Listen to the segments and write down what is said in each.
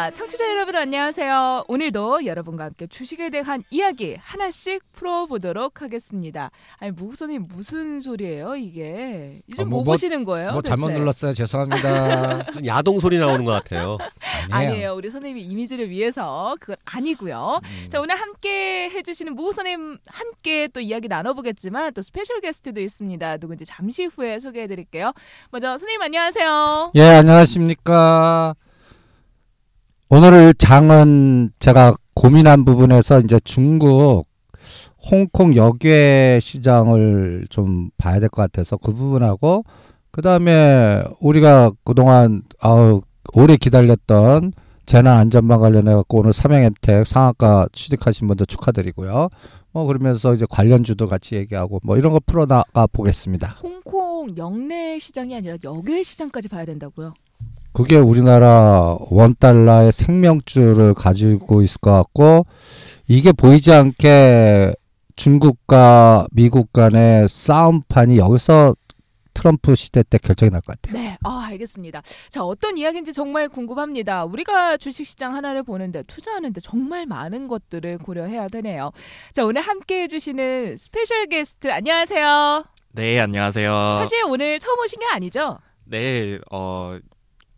자 청취자 여러분 안녕하세요 오늘도 여러분과 함께 주식에 대한 이야기 하나씩 풀어보도록 하겠습니다 아니 무 선생님 무슨 소리예요 이게 요즘 아, 뭐, 뭐, 뭐, 보시는 거예요 뭐 잘못 대체? 눌렀어요. 죄송합니다. 무슨 야동 소리 나오는 것 같아요. 아니에요. 아니에요 우리 선생님의 이미지를 위해서 그건 아니고요 음. 자 오늘 함께 해주시는 무 선생님 함께 또 이야기 나눠보겠지만 또 스페셜 게스트도 있습니다 누군지 잠시 후에 소개해드릴게요 먼저 선생님 안녕하세요 예, 안녕하십니까. 오늘 장은 제가 고민한 부분에서 이제 중국 홍콩 역외 시장을 좀 봐야 될 것 같아서 그 부분하고 그 다음에 우리가 그동안 아우 오래 기다렸던 재난 안전망 관련해 갖고 오늘 삼양엠텍 상한가 취득하신 분들 축하드리고요. 뭐 그러면서 이제 관련 주도 같이 얘기하고 뭐 이런 거 풀어나가 보겠습니다. 홍콩 영내 시장이 아니라 역외 시장까지 봐야 된다고요 그게 우리나라 원 달러의 생명줄을 가지고 있을 것 같고 이게 보이지 않게 중국과 미국 간의 싸움판이 여기서 트럼프 시대 때 결정이 날 것 같아요. 네, 아, 알겠습니다. 자, 어떤 이야기인지 정말 궁금합니다. 우리가 주식시장 하나를 보는데 투자하는데 정말 많은 것들을 고려해야 되네요. 자, 오늘 함께 해주시는 special 게스트 안녕하세요. 네, 안녕하세요. 사실 오늘 처음 오신 게 아니죠? 네, 어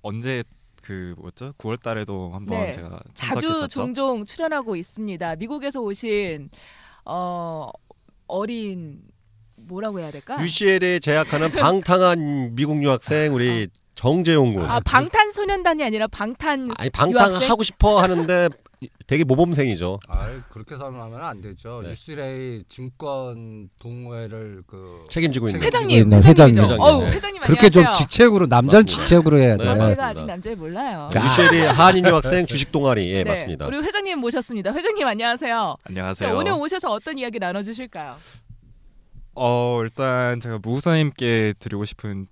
언제 그 뭐였죠? 9월 달에도 한번 네. 제가 자주 참석했었죠. 종종 출연하고 있습니다. 미국에서 오신 어 어린 뭐라고 해야 될까? UCL에 재학하는 방탕한 미국 유학생 우리 정재용 군. 아 방탄소년단이 아니라 방탄 아니 방탕 유학생? 하고 싶어 하는데 되게 모범생이죠. 아 그렇게 설명하면 안 되죠. 네. 유스레이 증권 동호회를 그 책임지고 있는. 회장님, 있는 회장님이죠. 회장님. 어우, 네. 회장님 그렇게 좀 안녕하세요. 직책으로 남자는 맞습니다. 직책으로 해야 돼. 네, 아. 제가 아직 남자를 몰라요. 자, UCL이 한인 유학생 주식 동아리 예 네, 맞습니다. 우리 회장님 모셨습니다. 회장님 안녕하세요. 안녕하세요. 자, 오늘 오셔서 어떤 이야기 나눠주실까요? 어 일단 제가 무선님께 드리고 싶은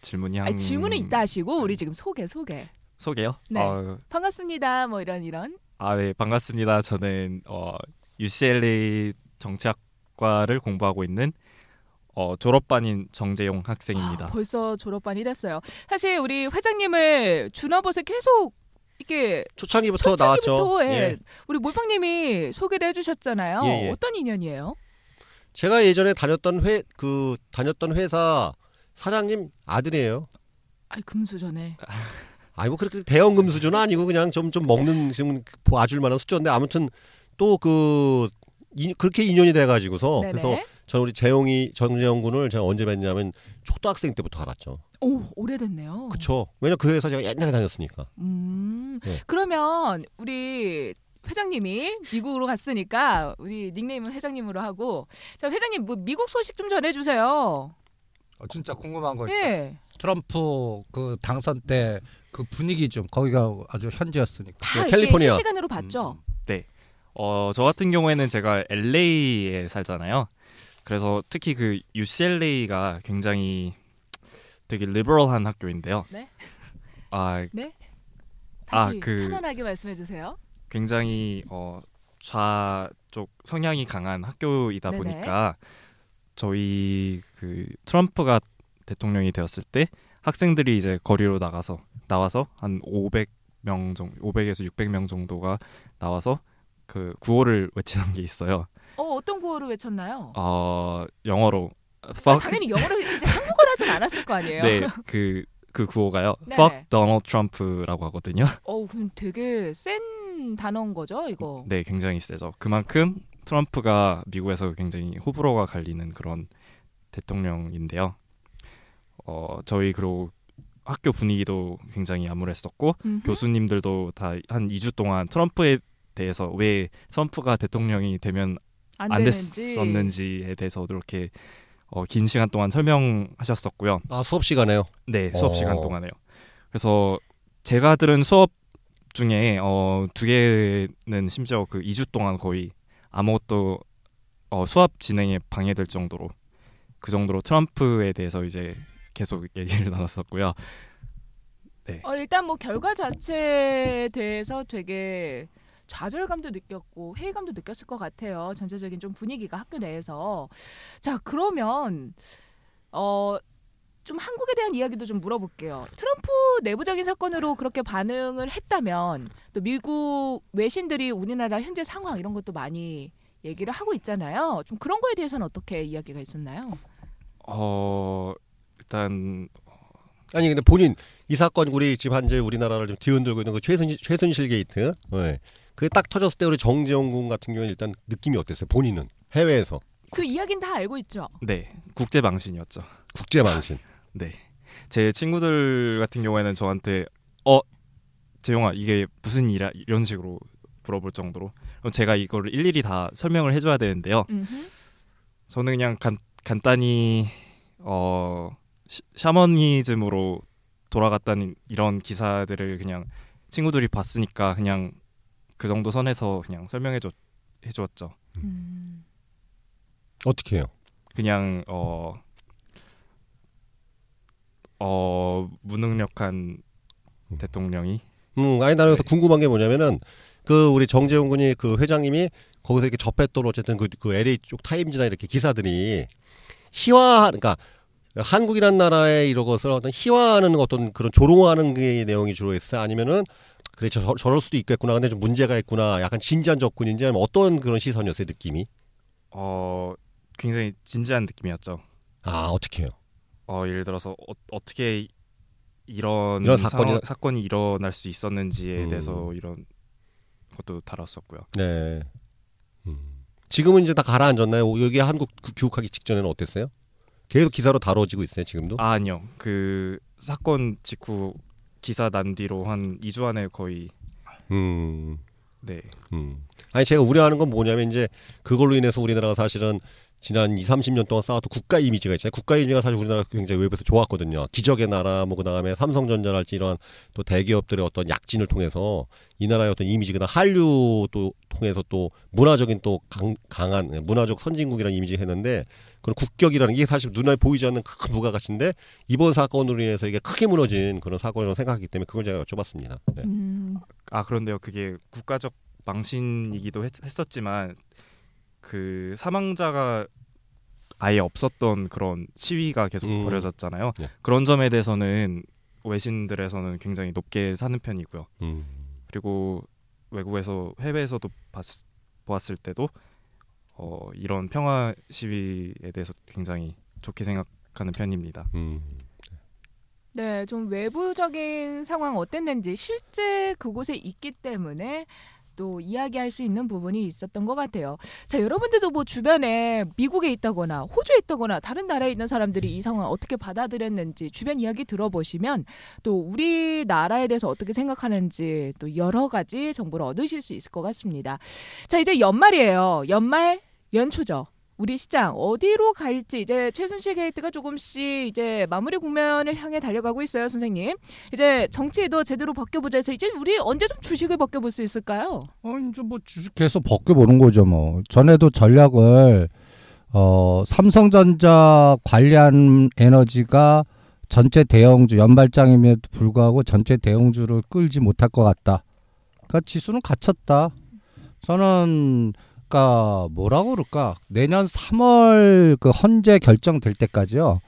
질문이 한 아니, 질문은 이따 하시고 우리 지금 소개 소개. 소개요. 네. 어, 반갑습니다. 뭐 이런 이런. 아, 네, 반갑습니다. 저는 어, UCLA 정치학과를 공부하고 있는 어, 졸업반인 정재용 학생입니다. 아, 벌써 졸업반이 됐어요. 사실 우리 회장님을 준화버스 계속 이렇게 초창기부터 나왔죠. 초창기부터 예, 예. 우리 몰빵님이 소개를 해주셨잖아요. 예, 예. 어떤 인연이에요? 제가 예전에 다녔던 회 그 다녔던 회사 사장님 아들이에요. 아이 금수전에. 아니 뭐 그렇게 대형금 수준은 아니고 그냥 좀 좀 먹는 지금 봐줄 만한 수준인데 아무튼 또그 그렇게 인연이 돼가지고서 네네. 그래서 저는 우리 재용이 정재영 군을 제가 언제 뵀냐면 초등학생 때부터 알았죠. 오 오래됐네요. 그쵸? 왜냐 그 회사 제가 옛날에 다녔으니까. 음 네. 그러면 우리 회장님이 미국으로 갔으니까 우리 닉네임은 회장님으로 하고 자 회장님 뭐 미국 소식 좀 전해주세요. 어, 진짜 궁금한 거 있어. 예. 트럼프 그 당선 때 그 분위기 좀 거기가 아주 현지였으니까. 다 네, 캘리포니아. 실시간으로 봤죠. 어, 저 같은 경우에는 제가 LA에 살잖아요. 그래서 특히 그 UCLA가 굉장히 되게 리버럴한 학교인데요. 네? 아, 다시 아, 그- 편안하게 말씀해 주세요. 굉장히 어, 좌쪽 성향이 강한 학교이다 네네. 보니까 저희 그 트럼프가 대통령이 되었을 때 학생들이 이제 거리로 나가서 나와서 한 500명 정도, 500에서 600명 정도가 나와서 그 구호를 외치는 게 있어요. 어 어떤 구호를 외쳤나요? 어, 영어로 아, fuck 당연히 영어로 이제 한국어로 하진 않았을 거 아니에요. 네, 그, 그 구호가요. 네. fuck Donald Trump라고 하거든요. 어 그럼 되게 센 단어인 거죠, 이거. 네, 굉장히 세죠. 그만큼 트럼프가 미국에서 굉장히 호불호가 갈리는 그런 대통령인데요. 어, 저희 그리고 학교 분위기도 굉장히 암울했었고 음흠. 교수님들도 다 한 2주 동안 트럼프에 대해서 왜 트럼프가 대통령이 되면 안, 안. 됐었는지에 대해서도 이렇게 어, 긴 시간 동안 설명하셨었고요. 아 수업 시간에요. 네, 수업 어. 시간 동안에요. 그래서 제가 들은 수업 중에 어, 두 개는 심지어 그 2주 동안 거의 아무것도 어, 수합 진행에 방해될 정도로 그 정도로 트럼프에 대해서 이제 계속 얘기를 나눴었고요. 어, 일단 뭐 결과 자체에 대해서 되게 좌절감도 느꼈고 회의감도 느꼈을 것 같아요. 전체적인 좀 분위기가 학교 내에서. 자, 그러면 어. 좀 한국에 대한 이야기도 좀 물어볼게요. 트럼프 내부적인 사건으로 그렇게 반응을 했다면 또 미국 외신들이 우리나라 현재 상황 이런 것도 많이 얘기를 하고 있잖아요. 좀 그런 거에 대해서는 어떻게 이야기가 있었나요? 어 일단 아니 근데 본인 이 사건 우리 지금 현재 우리나라를 좀 뒤흔들고 있는 그 최순실, 최순실 게이트 네. 그게 딱 터졌을 때 우리 정재용 군 같은 경우는 일단 느낌이 어땠어요 본인은 해외에서 그 이야기는 다 알고 있죠. 네 국제 망신이었죠. 국제 망신 네. 제 친구들 같은 경우에는 저한테 어 재용아 이게 무슨 일이야 이런 식으로 물어볼 정도로 그럼 제가 이거를 일일이 다 설명을 해줘야 되는데요. 음흠. 저는 그냥 간, 간단히 어 시- 샤머니즘으로 돌아갔다는 이런 기사들을 그냥 친구들이 봤으니까 그냥 그 정도 선에서 그냥 설명해 줘 해주었죠. 음. 어떻게 해요 그냥 어, 어 무능력한 음. 대통령이 음, 아니 나는 네. 궁금한 게 뭐냐면은 그 우리 정재훈 군이 그 회장님이 거기서 이렇게 접했던 어쨌든 그, 그 LA 쪽 타임즈나 이렇게 기사들이 희화 그러니까 한국이란 나라의 이런 것을 어떤 희화하는 어떤 그런 조롱하는 게 내용이 주로 있어요 아니면은 그래 저, 저럴 수도 있겠구나 근데 좀 문제가 있구나 약간 진지한 접근인지 아니면 어떤 그런 시선이었어요 느낌이 어 굉장히 진지한 느낌이었죠. 아 어떻게 해요 어 예를 들어서 어, 어떻게 이런, 이런 상황- 사건이- 사건이 일어날 수 있었는지에 음. 대해서 이런 것도 다뤘었고요. 네 음. 지금은 이제 다 가라앉았나요 여기 한국 그 귀국하기 직전에는 어땠어요 계속 기사로 다뤄지고 있어요 지금도? 아 아니요. 그 사건 직후 기사 난 뒤로 한 2주 안에 거의 음. 네. 음. 아니 제가 우려하는 건 뭐냐면 이제 그걸로 인해서 우리나라가 사실은 지난 2, 30년 동안 쌓았던 국가 이미지가 있잖아요. 국가 이미지가 사실 우리나라 굉장히 외부에서 좋았거든요. 기적의 나라 뭐 그 다음에 삼성전자랄지 이런 또 대기업들의 어떤 약진을 통해서 이 나라의 어떤 이미지 그다음 한류도 통해서 또 문화적인 또 강, 강한 문화적 선진국이라는 이미지 했는데 그런 국격이라는 게 사실 눈에 보이지 않는 큰 부가가치인데 이번 사건으로 인해서 이게 크게 무너진 그런 사건이라고 생각하기 때문에 그걸 제가 여쭤봤습니다. 네. 음. 아 그런데요 그게 국가적 망신이기도 했, 했었지만 그 사망자가 아예 없었던 그런 시위가 계속 음. 벌어졌잖아요. 네. 그런 점에 대해서는 외신들에서는 굉장히 높게 사는 편이고요. 음. 그리고 외국에서 해외에서도 봤, 보았을 때도 어, 이런 평화 시위에 대해서 굉장히 좋게 생각하는 편입니다. 음. 네, 좀 외부적인 상황 어땠는지 실제 그곳에 있기 때문에 또 이야기할 수 있는 부분이 있었던 것 같아요. 자, 여러분들도 뭐 주변에 미국에 있다거나 호주에 있다거나 다른 나라에 있는 사람들이 이 상황을 어떻게 받아들였는지 주변 이야기 들어보시면 또 우리나라에 대해서 어떻게 생각하는지 또 여러 가지 정보를 얻으실 수 있을 것 같습니다. 자, 이제 연말이에요. 연말 연초죠. 우리 시장 어디로 갈지 이제 최순실 게이트가 조금씩 이제 마무리 국면을 향해 달려가고 있어요, 선생님. 이제 정치도 제대로 바뀌어보자 해서 이제 우리 언제 좀 주식을 바뀌어볼 수 있을까요? 어, 이제 뭐 주식 계속 벗겨보는 거죠, 뭐. 전에도 전략을, 어, 삼성전자 관련 에너지가 전체 대형주, 연발장임에도 불구하고 전체 대형주를 끌지 못할 것 같다. 그러니까 지수는 갇혔다. 저는, 그러니까 뭐라고 그럴까. 내년 3월 그 헌재 결정될 때까지요.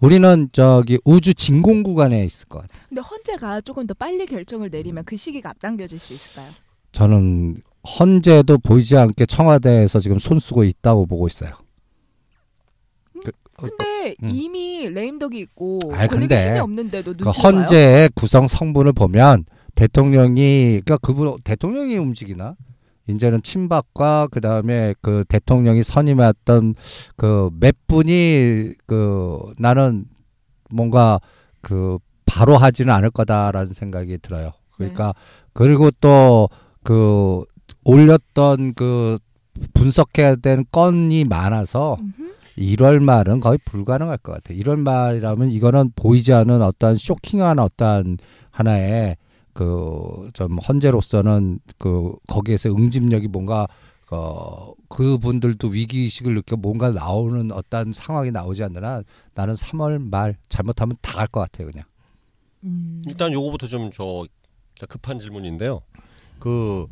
우리는 저기 우주 진공 구간에 있을 것 같아요. 근데 헌재가 조금 더 빨리 결정을 내리면 그 시기가 앞당겨질 수 있을까요? 저는 헌재도 보이지 않게 청와대에서 지금 손 쓰고 있다고 보고 있어요. 그, 어, 근데 음. 이미 레임덕이 있고 권력이 근데 힘이 없는데도 그? 헌재의 구성 성분을 보면 대통령이 그러니까 그분 대통령이 움직이나 이제는 친박과 그 다음에 그 대통령이 선임했던 그 몇 분이 그 나는 뭔가 그 바로 하지는 않을 거다라는 생각이 들어요. 그러니까 그리고 또 그 올렸던 그 분석해야 된 건이 많아서 음흠. 1월 말은 거의 불가능할 것 같아요. 1월 말이라면 이거는 보이지 않는 어떤 쇼킹한 어떤 하나의 그 좀 헌재로서는 그 거기에서 응집력이 뭔가 어, 그분들도 위기의식을 느껴 뭔가 나오는 어떤 상황이 나오지 않느나 나는 3월 말 잘못하면 다 갈 것 같아요 그냥. 음. 일단 요거부터 좀 저 급한 질문인데요. 그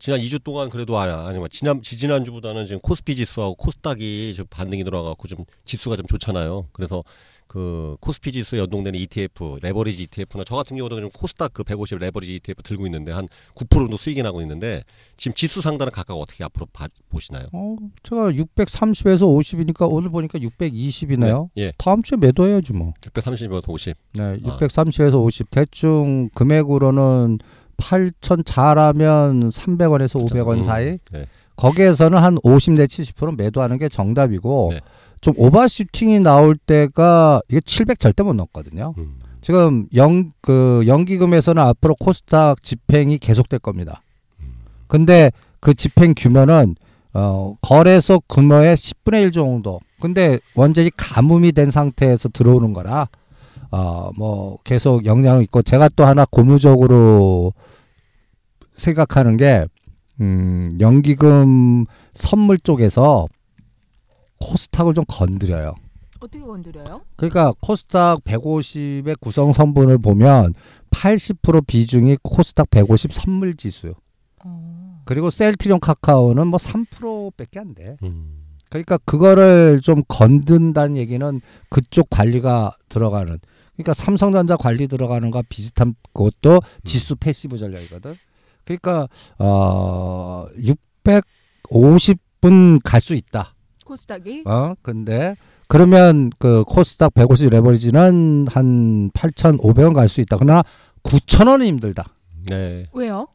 지난 2주 동안 그래도 아니 아니 뭐 지난 지지난 주보다는 지금 코스피 지수하고 코스닥이 좀 반등이 들어가고 좀 지수가 좀 좋잖아요. 그래서 그 코스피 지수 에 연동되는 ETF, 레버리지 ETF나 저 같은 경우도 좀 코스닥 그 150 레버리지 ETF 들고 있는데 한 9% 정도 수익이 나고 있는데 지금 지수 상단은 각각 어떻게 앞으로 봐, 보시나요? 어, 제가 630에서 50이니까 오늘 보니까 620이네요. 예, 다음 주에 매도해야지 뭐. 630에서 50. 네, 아. 630에서 50 대충 금액으로는 8천 잘하면 300원에서 500원 음, 사이. 네. 거기에서는 한 50 내 70% 매도하는 게 정답이고 네. 좀 오버슈팅이 나올 때가 이게 700 절대 못 넘거든요. 음. 지금 영그 연기금에서는 앞으로 코스닥 집행이 계속될 겁니다. 근데 그 집행 규모는 어 거래소 규모의 10분의 1 정도. 근데 완전히 가뭄이 된 상태에서 들어오는 거라 어뭐 계속 영향이 있고 제가 또 하나 고무적으로 생각하는 게 음, 연기금 선물 쪽에서 코스닥을 좀 건드려요. 어떻게 건드려요? 그러니까 코스닥 150의 구성 성분을 보면 80% 비중이 코스닥 150 선물 지수요. 어. 그리고 셀트리온 카카오는 뭐 3%밖에 안 돼. 음. 그러니까 그거를 좀 건든다는 얘기는 그쪽 관리가 들어가는. 그러니까 삼성전자 관리 들어가는 거 비슷한 것도 지수 passive 전략이거든. 그러니까 어 650분 갈 수 있다. 코스닥이 어 근데 그러면 그 코스닥 150 레버리지는 한 8,500원 갈 수 있다. 그러나 9,000원은 힘들다. 네. 왜요?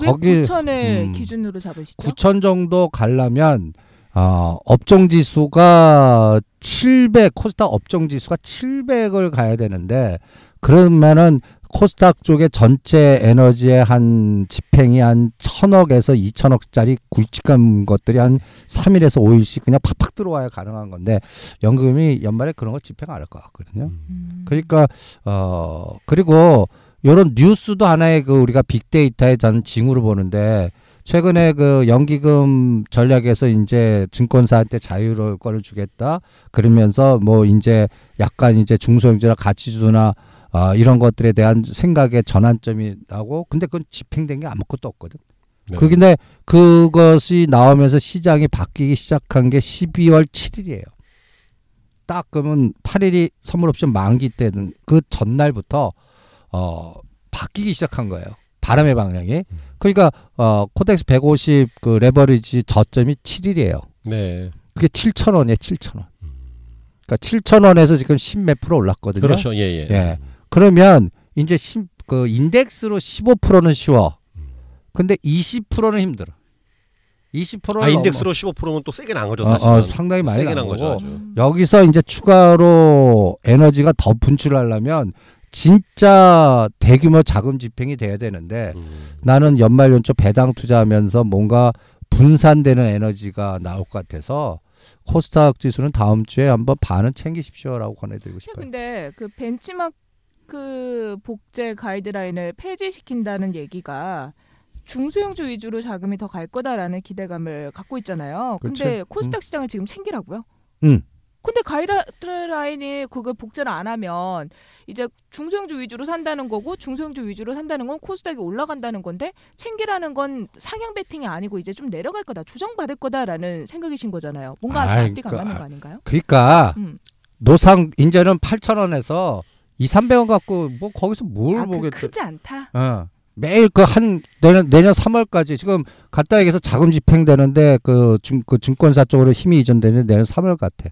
왜 거기- 9천을 음. 기준으로 잡으시죠? 9,000 정도 가려면 어, 업종 지수가 700 코스닥 업종 지수가 700을 가야 되는데 그러면은 코스닥 쪽에 전체 에너지의 한 집행이 한 천억에서 2천억짜리 굵직한 것들이 한 3일에서 5일씩 그냥 팍팍 들어와야 가능한 건데 연금이 연말에 그런 거 집행 안 할 것 같거든요. 음. 그러니까 어 그리고 요런 뉴스도 하나의 그 우리가 빅데이터의 저는 징후로 보는데 최근에 그 연기금 전략에서 이제 증권사한테 자유로권을 주겠다 그러면서 뭐 이제 약간 이제 중소형주나 가치주나 아 이런 것들에 대한 생각의 전환점이 나고 근데 그건 집행된 게 아무것도 없거든. 네. 그근데 그것이 나오면서 시장이 바뀌기 시작한 게 12월 7일이에요. 딱 그러면 8일이 선물 옵션 만기 때는 그 전날부터 어 바뀌기 시작한 거예요. 바람의 방향이. 그러니까 어 코덱스 150 그 레버리지 저점이 7일이에요. 네. 그게 7,000원이에요, 7,000원. 그러니까 7,000원에서 지금 10 몇 프로 올랐거든요. 그렇죠. 예, 예. 예. 그러면 이제 심, 그 인덱스로 15%는 쉬워. 근데 20%는 힘들어. 20%는 아, 인덱스로 15%면 또 세게 난 거죠, 어, 사실은. 어, 상당히 많이 세게 난 거죠. 아주. 여기서 이제 추가로 에너지가 더 분출하려면 진짜 대규모 자금 집행이 돼야 되는데 음. 나는 연말 연초 배당 투자하면서 뭔가 분산되는 에너지가 나올 것 같아서 코스닥 지수는 다음 주에 한번 반은 챙기십시오라고 권해드리고 싶어요. 근데 그 벤치마크 복제 가이드라인을 폐지시킨다는 얘기가 중소형주 위주로 자금이 더 갈 거다라는 기대감을 갖고 있잖아요. 근데 그치? 코스닥 시장을 지금 챙기라고요? 응. 근데 가이드라인이 그걸 복제를 안 하면 이제 중소형주 위주로 산다는 거고 중소형주 위주로 산다는 건 코스닥이 올라간다는 건데 챙기라는 건 상향 베팅이 아니고 이제 좀 내려갈 거다 조정받을 거다라는 생각이신 거잖아요. 뭔가 앞뒤가 그, 안 맞는 아, 거 아닌가요? 그러니까 음. 노상 이제는 8,000원에서 2, 300원 갖고 뭐 거기서 뭘 아, 그 보겠대. 크지 않다. 어. 매일 그 한 내년 내년 3월까지 지금 갔다 얘기해서 자금 집행되는데 그, 증, 그 증권사 쪽으로 힘이 이전되는 내년 3월 같아.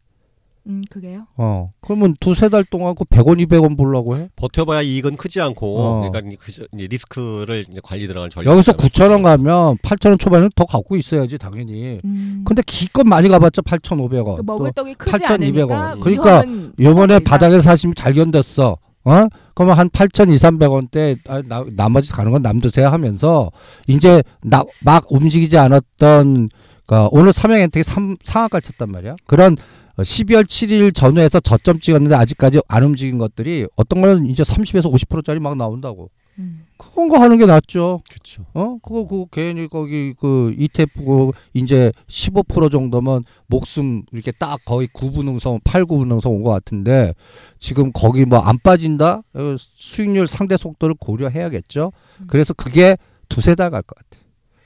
음, 그게요. 어. 그러면 두세 달 동안 그 100원, 200원 보려고 해? 버텨봐야 이익은 크지 않고 어. 그러니까 그 리스크를 이제 관리 들어가는 전략. 여기서 9,000원 가면 8,000원 초반에는 더 갖고 있어야지 당연히. 음. 근데 기껏 많이 가봤자 8,500원. 그 먹을 떡이 크지 8,200원. 않으니까 그러니까 요번에. 바닥에 사시면 잘 견뎠어. 어? 그러면 한 8,200~300원대 아, 나, 나머지 가는 건 남드세요 하면서 이제 나, 막 움직이지 않았던 그 오늘 삼양 엔텍이 삼- 상한가를 쳤단 말이야. 그런 어, 12월 7일 전후에서 저점 찍었는데 아직까지 안 움직인 것들이 어떤 거는 이제 30에서 50%짜리 막 나온다고. 음. 그런 거 하는 게 낫죠. 그렇죠. 어? 그거 그 괜히 거기 그 ETF 이제 15% 정도면 목숨 이렇게 딱 거의 9분응성, 8구분응성 온것 같은데 지금 거기 뭐 안 빠진다? 어, 수익률 상대 속도를 고려해야겠죠. 음. 그래서 그게 두세 달 갈 것 같아.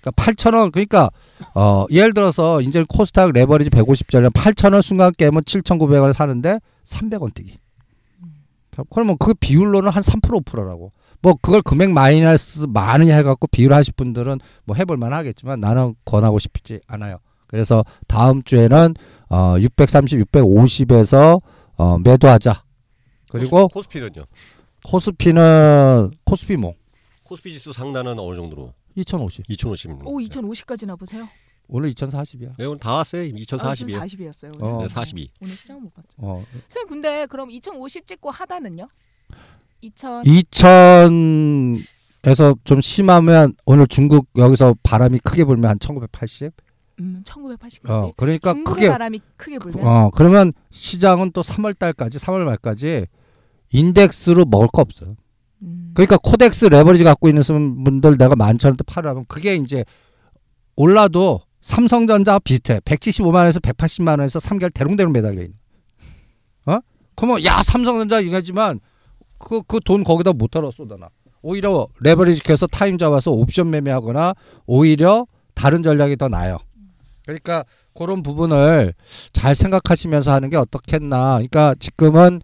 그러니까 8,000원 그러니까 어 예를 들어서 이제 코스닥 레버리지 150짜리 8,000원 순간 깨면 7,900원에 사는데 300원 뛰기. 그러면 그 비율로는 한 3% 5%라고. 뭐 그걸 금액 마이너스 많으냐 해갖고 비율하실 분들은 뭐 해볼만 하겠지만 나는 권하고 싶지 않아요. 그래서 다음 주에는 어 630, 650에서 어 매도하자. 그리고 코스피는요. 코스피는 코스피 뭐 코스피 지수 상단은 어느 정도로? 2050. 2050. 오 2050까지나 보세요. 오늘 2040이야. 네, 오늘 다 왔어요. 2040이에요. 40이었어요. 어. 오늘. 네, 42. 오늘 시장 못 봤죠. 어 선생님 근데 그럼 2050 찍고 하다는요? 2000 2000에서 좀 심하면 오늘 중국 여기서 바람이 크게 불면 한 1980. 음 1980까지. 어 그러니까 중국의 크게 바람이 크게 불면 어 그러면 시장은 또 3월 달까지 3월 말까지 인덱스로 먹을 거 없어요. 음. 그러니까 코덱스 레버리지 갖고 있는 분들 내가 만천 원대 팔으라면 그게 이제 올라도 삼성전자 비슷해. 175만 원에서 180만 원에서 3개월 대롱대롱 매달려 있는. 어? 그러면 야 삼성전자 이거지만 그 그 돈 거기다 못 털어 쏟아놔. 오히려 레버리지 켜서 타임 잡아서 옵션 매매하거나 오히려 다른 전략이 더 나아요. 그러니까 그런 부분을 잘 생각하시면서 하는 게 어떻겠나. 그러니까 지금은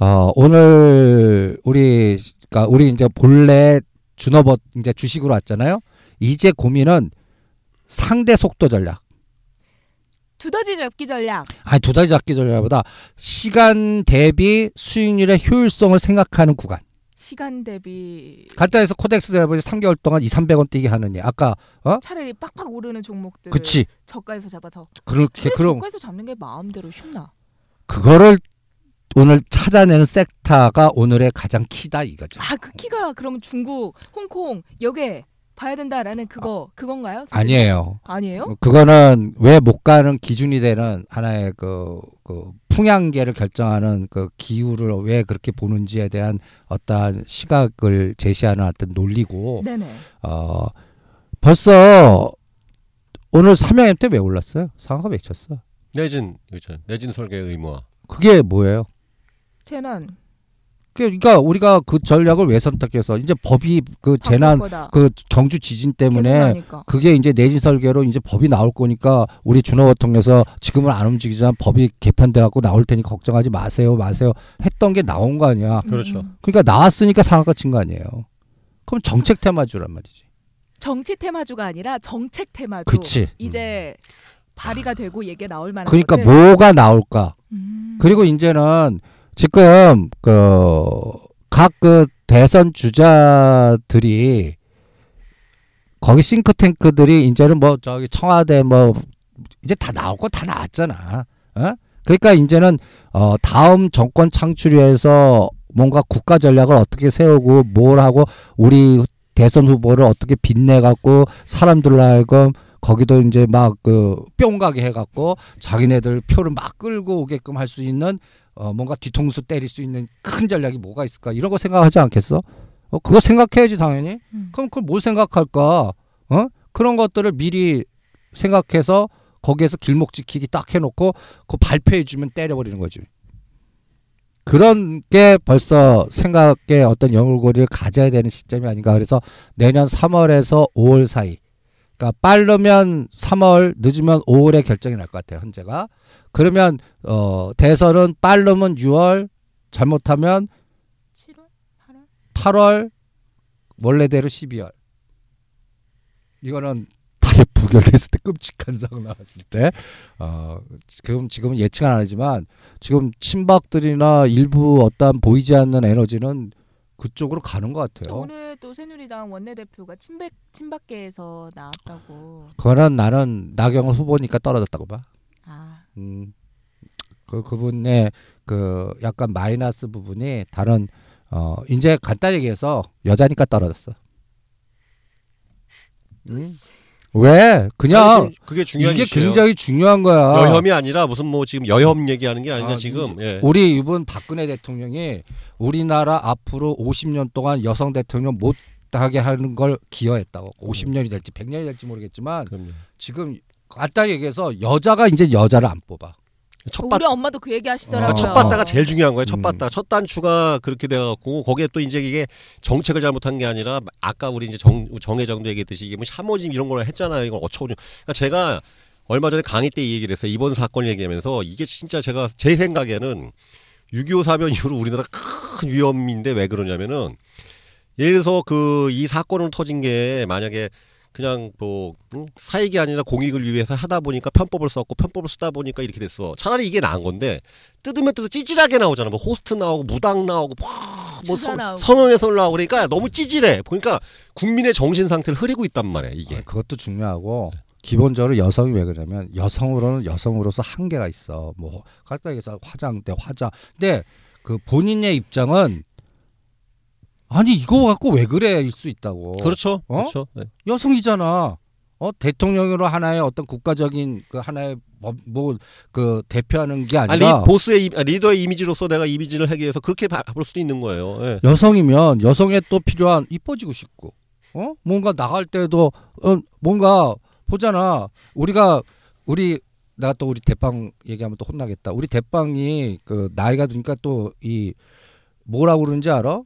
어 오늘 우리 그러니까 우리 이제 본래 준업업 이제 주식으로 왔잖아요. 이제 고민은 상대 속도 전략. 두더지 잡기 전략. 아니 두 가지 잡기 전략보다 시간 대비 수익률의 효율성을 생각하는 구간. 시간 대비 간단해서 코덱스 레버리지 3개월 동안 2, 300원 뛰게 하느니 아까 어? 차라리 빡빡 오르는 종목들 그치 저가에서 잡아서 그렇게 그럼 저가에서 잡는 게 마음대로 쉽나? 그거를 오늘 찾아내는 섹터가 오늘의 가장 키다 이거죠. 아 그 키가 그러면 중국, 홍콩 여기에 봐야 된다라는 그거 그건가요? 선생님? 아니에요. 아니에요? 그거는 왜 못 가는 기준이 되는 하나의 그, 그 풍향계를 결정하는 그 기후를 왜 그렇게 보는지에 대한 어떠한 시각을 제시하는 어떤 논리고 네네. 어 벌써 오늘 삼양엠 때 왜 올랐어요? 상하가 외쳤어. 내진 그렇죠. 내진 설계 의무화. 그게 뭐예요? 재난 그러니까 우리가 그 전략을 왜 선택해서 이제 법이 그 재난 바꿀 거다. 그 경주 지진 때문에 나니까. 그게 이제 내진 설계로 이제 법이 나올 거니까 우리 준호와 통해서 지금은 안 움직이지만 법이 개편돼 갖고 나올 테니 걱정하지 마세요 마세요 했던 게 나온 거 아니야. 음, 그렇죠. 음. 그러니까 나왔으니까 상한가 친 거 아니에요. 그럼 정책 테마주란 말이지. 정치 테마주가 아니라 정책 테마주. 그치. 이제 발의가 되고 얘기 나올 만한 그러니까. 뭐가 나올까? 음. 그리고 이제는 지금 그각그 대선 주자들이 거기 싱크탱크들이 이제는 뭐 저기 청와대 뭐 이제 다거다 나왔잖아. 어? 그러니까 이제는 어 다음 정권 창출위해서 뭔가 국가 전략을 어떻게 세우고 뭘 하고 우리 대선 후보를 어떻게 빛내 갖고 사람들로 하여금 거기도 이제 막 그 뿅 가게 해 갖고 자기네들 표를 막 끌고 오게끔 할 수 있는 어 뭔가 뒤통수 때릴 수 있는 큰 전략이 뭐가 있을까 이런 거 생각하지 않겠어? 어 그거 생각해야지 당연히. 음. 그럼 그걸 뭘 생각할까? 어? 그런 것들을 미리 생각해서 거기에서 길목 지키기 딱 해놓고 그 발표해 주면 때려버리는 거지. 그런 게 벌써 생각에 어떤 연골고리를 가져야 되는 시점이 아닌가. 그래서 내년 3월에서 5월 사이. 그러니까 빠르면 3월, 늦으면 5월에 결정이 날 것 같아요. 현재가. 그러면 어 대선은 빠르면 6월, 잘못하면 7월, 8월. 8월, 원래대로 12월. 이거는 달에 부결됐을 때 끔찍한 사고 나왔을 때, 어, 지금, 지금은 예측 안 하지만, 지금 친박들이나 일부 어떤 보이지 않는 에너지는 그쪽으로 가는 것 같아요. 오늘 또 새누리당 원내대표가 친박 친박계에서 나왔다고. 그거는 나는 나경원 후보니까 떨어졌다고 봐. 아, 음, 그, 그분의 그 약간 마이너스 부분이 다른, 어, 이제 간단히 얘기해서 여자니까 떨어졌어. 음? 왜? 그냥 그게 중요한 이게 이슈예요. 굉장히 중요한 거야. 여혐이 아니라 무슨 뭐 지금 여혐 얘기하는 게 아니라 아, 지금 예. 우리 이번 박근혜 대통령이 우리나라 앞으로 50년 동안 여성 대통령 못 하게 하는 걸 기여했다고. 50년이 될지 100년이 될지 모르겠지만 그럼요. 지금 간단히 얘기해서 여자가 이제 여자를 안 뽑아. 첫 우리 바, 엄마도 그 얘기 하시더라고요. 그러니까 첫 바다가 제일 중요한 거예요. 첫 음. 바다, 첫 단추가 그렇게 돼갖고 거기에 또 이제 이게 정책을 잘못한 게 아니라 아까 우리 이제 정 정회장도 얘기했듯이 이게 뭐 샤머진 이런 걸 했잖아요. 이걸 어처구니. 그러니까 제가 얼마 전에 강의 때 이 얘기를 했어요. 이번 사건 얘기하면서 이게 진짜 제가 제 생각에는 6.25 사변 이후로 우리나라 큰 위험인데 왜 그러냐면은 예를 들어서 그 이 사건을 터진 게 만약에 그냥 뭐 응? 사익이 아니라 공익을 위해서 하다 보니까 편법을 썼고 편법을 쓰다 보니까 이렇게 됐어. 차라리 이게 나은 건데 뜯으면 뜯어 찌질하게 나오잖아. 뭐 호스트 나오고 무당 나오고 뭐. 선언에서 나오고 그러니까 너무 찌질해. 그러니까 국민의 정신 상태를 흐리고 있단 말이야 이게. 아, 그것도 중요하고 기본적으로 여성이 왜 그러냐면 여성으로는 여성으로서 한계가 있어. 뭐 간단히 얘기해서 화장대 화장. 근데 그 본인의 입장은 아니 이거 갖고 왜 그래일 수 있다고. 그렇죠. 어? 그렇죠. 네. 여성이잖아. 어 대통령으로 하나의 어떤 국가적인 그 하나의 뭐 그 대표하는 게 아니 아니라 보스의 이- 아, 리더의 이미지로서 내가 이미지를 하기 위해서 그렇게 봐- 볼 수도 있는 거예요. 예. 여성이면 여성에 또 필요한 이뻐지고 싶고 어 뭔가 나갈 때도 어 뭔가 보잖아 우리가 우리 나 또 우리 대빵 얘기하면 또 혼나겠다 우리 대빵이 그 나이가 드니까 또 이 뭐라고 그러는지 알아?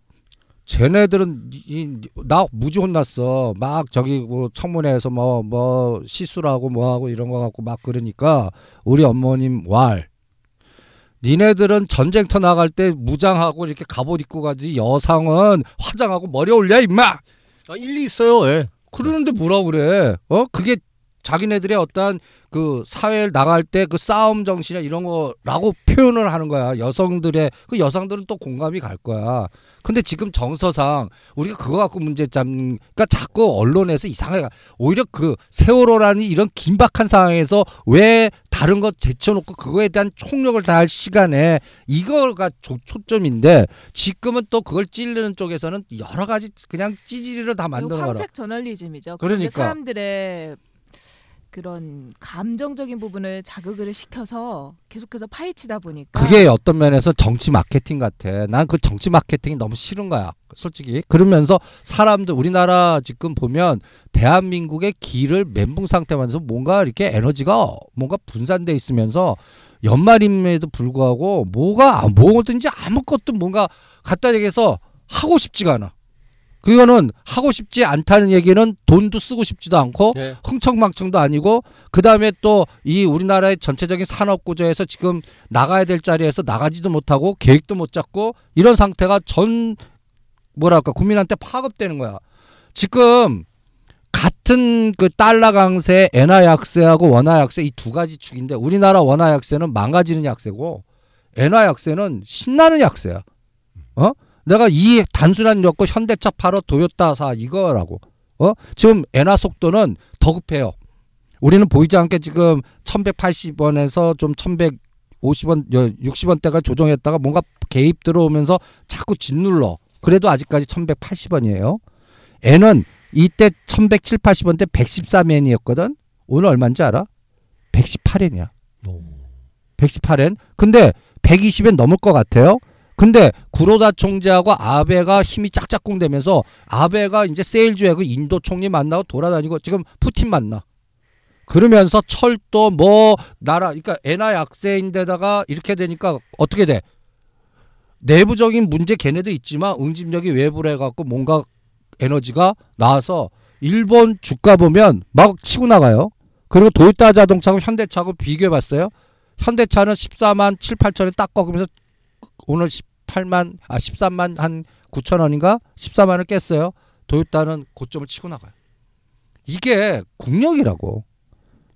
쟤네들은 이 나 무지 혼났어. 막 저기 뭐 청문회에서 뭐뭐 시술하고 뭐하고 이런 거 갖고 막 그러니까 우리 어머님 왈. 니네들은 전쟁터 나갈 때 무장하고 이렇게 갑옷 입고 가지 여성은 화장하고 머리 올려 임마! 아, 일리 있어요. 예. 그러는데 뭐라 그래? 어? 그게 자기네들의 어떤 그 사회를 나갈 때 그 싸움 정신이나 이런 거라고 표현을 하는 거야 여성들의 그 여성들은 또 공감이 갈 거야 근데 지금 정서상 우리가 그거 갖고 문제 잡는 그러니까 자꾸 언론에서 이상하게 오히려 그 세월호라는 이런 긴박한 상황에서 왜 다른 거 제쳐놓고 그거에 대한 총력을 다할 시간에 이거가 조- 초점인데 지금은 또 그걸 찌르는 쪽에서는 여러 가지 그냥 찌질이를 다 만드는 거라 황색 저널리즘이죠. 그러니까. 사람들의 그런 감정적인 부분을 자극을 시켜서 계속해서 파헤치다 보니까 그게 어떤 면에서 정치 마케팅 같아. 난 그 정치 마케팅이 너무 싫은 거야. 솔직히. 그러면서 사람들 우리나라 지금 보면 대한민국의 길을 멘붕 상태면서 뭔가 이렇게 에너지가 뭔가 분산돼 있으면서 연말임에도 불구하고 뭐가 뭐든지 아무것도 뭔가 갖다 얘기해서 하고 싶지가 않아. 그거는 하고 싶지 않다는 얘기는 돈도 쓰고 싶지도 않고 예. 흥청망청도 아니고 그 다음에 또 이 우리나라의 전체적인 산업 구조에서 지금 나가야 될 자리에서 나가지도 못하고 계획도 못 잡고 이런 상태가 전 뭐랄까 국민한테 파급되는 거야. 지금 같은 그 달러 강세, 엔화 약세하고 원화 약세 이 두 가지 축인데 우리나라 원화 약세는 망가지는 약세고 엔화 약세는 신나는 약세야. 어? 내가 이 단순한 여고 현대차 팔어 도요타 사 이거라고. 어? 지금 엔화 속도는 더 급해요. 우리는 보이지 않게 지금 1180원에서 좀 1150원, 60원대가 조정했다가 뭔가 개입 들어오면서 자꾸 짓눌러. 그래도 아직까지 1180원이에요. N은 이때 1170, 80원대 114엔이었거든. 오늘 얼마인지 알아? 118엔이야. 118엔. 근데 120엔 넘을 것 같아요. 근데 구로다 총재하고 아베가 힘이 짝짝꿍 되면서 아베가 이제 세일주하고 인도 총리 만나고 돌아다니고 지금 푸틴 만나. 그러면서 철도 뭐 나라 그러니까 엔화 약세인데다가 이렇게 되니까 어떻게 돼? 내부적인 문제 걔네도 있지만 응집력이 외부로 해갖고 뭔가 에너지가 나와서 일본 주가 보면 막 치고 나가요. 그리고 도요타 자동차하고 현대차하고 비교해봤어요. 현대차는 14만 7, 8천에 딱 꺾으면서 오늘 18만 아 13만 한 9천 원인가 14만을 깼어요. 도요타는 고점을 치고 나가요. 이게 국력이라고.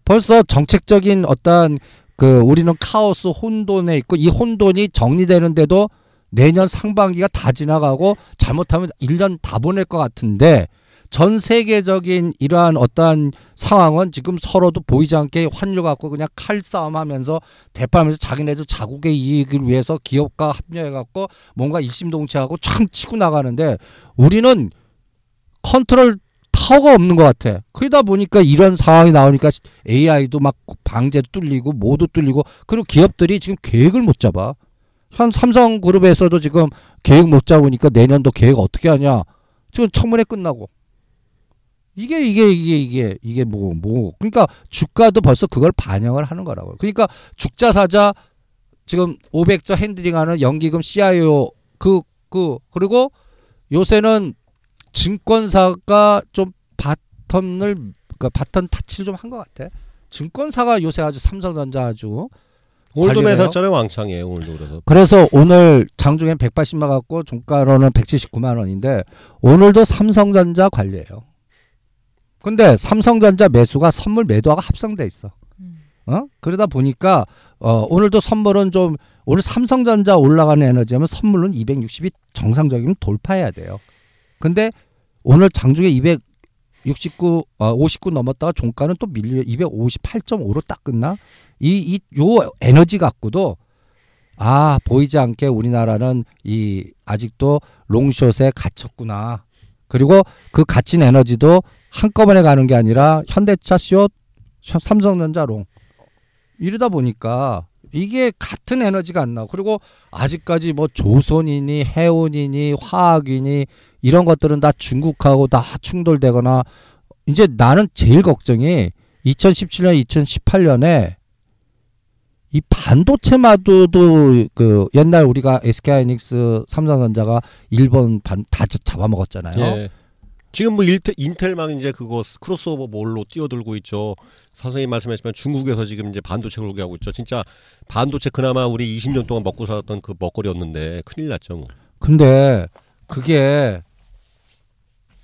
벌써 정책적인 어떤 그 우리는 카오스 혼돈에 있고 이 혼돈이 정리되는데도 내년 상반기가 다 지나가고 잘못하면 1년 다 보낼 것 같은데 전 세계적인 이러한 어떠한 상황은 지금 서로도 보이지 않게 환율 갖고 그냥 칼싸움 하면서 대파하면서 자기네들 자국의 이익을 위해서 기업과 합류해 갖고 뭔가 일심동체하고 촥 치고 나가는데 우리는 컨트롤 터가 없는 것 같아. 그러다 보니까 이런 상황이 나오니까 AI도 막 방제도 뚫리고 뭐도 뚫리고 그리고 기업들이 지금 계획을 못 잡아. 현 삼성그룹에서도 지금 계획 못 잡으니까 내년도 계획 어떻게 하냐. 지금 청문회 끝나고. 이게 이게 이게 이게 이게 뭐뭐 그러니까 주가도 벌써 그걸 반영을 하는 거라고요. 그러니까 죽자 사자 지금 500조 핸들링하는 연기금 CIO 그그 그리고 요새는 증권사가 좀 바턴을 그러니까 바턴 타치를 좀 한 것 같아. 증권사가 요새 아주 삼성전자 아주 오늘도. 매수했잖아요 왕창이에요 오늘도 그래서 그래서 오늘 장중에 180만 갖고 종가로는 179만 원인데 오늘도 삼성전자 관리해요. 근데 삼성전자 매수가 선물 매도하고 합성돼 있어. 음. 어? 그러다 보니까 어, 오늘도 선물은 좀 오늘 삼성전자 올라가는 에너지하면 선물은 260이 정상적이면 돌파해야 돼요. 근데 오늘 장중에 269, 어, 59 넘었다가 종가는 또 밀려 258.5로 딱 끝나. 이, 이, 요 에너지 갖고도 아, 보이지 않게 우리나라는 이, 아직도 롱숏에 갇혔구나. 그리고 그 갇힌 에너지도 한꺼번에 가는 게 아니라 현대차 숏, 삼성전자 롱. 이러다 보니까 이게 같은 에너지가 안 나와. 그리고 아직까지 뭐 조선이니 해운이니 화학이니 이런 것들은 다 중국하고 다 충돌되거나 이제 나는 제일 걱정이 2017년, 2018년에 이 반도체마저도 그 옛날 우리가 SK하이닉스, 삼성전자가 일본 반 다 잡아먹었잖아요. 예. 지금 뭐 일테, 인텔 막 이제 그거 크로스오버 뭘로 뛰어들고 있죠. 선생님 말씀하시면 중국에서 지금 이제 반도체 걸게 하고 있죠. 진짜 반도체 그나마 우리 20년 동안 먹고 살았던 그 먹거리였는데 큰일 났죠. 뭐. 근데 그게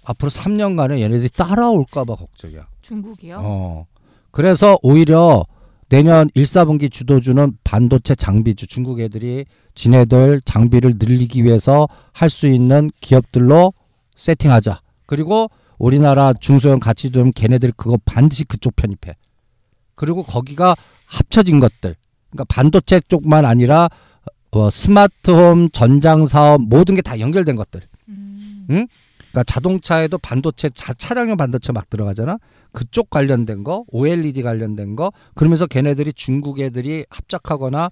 앞으로 3년간은 얘네들이 따라올까봐 걱정이야. 중국이요? 어. 그래서 오히려 내년 1, 4분기 주도주는 반도체 장비주 중국 애들이 지네들 장비를 늘리기 위해서 할 수 있는 기업들로 세팅하자. 그리고 우리나라 중소형 가치 좀 걔네들 그거 반드시 그쪽 편입해. 그리고 거기가 합쳐진 것들. 그러니까 반도체 쪽만 아니라 어, 스마트홈, 전장 사업 모든 게 다 연결된 것들. 음. 응? 그러니까 자동차에도 반도체 자, 차량용 반도체 막 들어가잖아. 그쪽 관련된 거, OLED 관련된 거. 그러면서 걔네들이 중국 애들이 합작하거나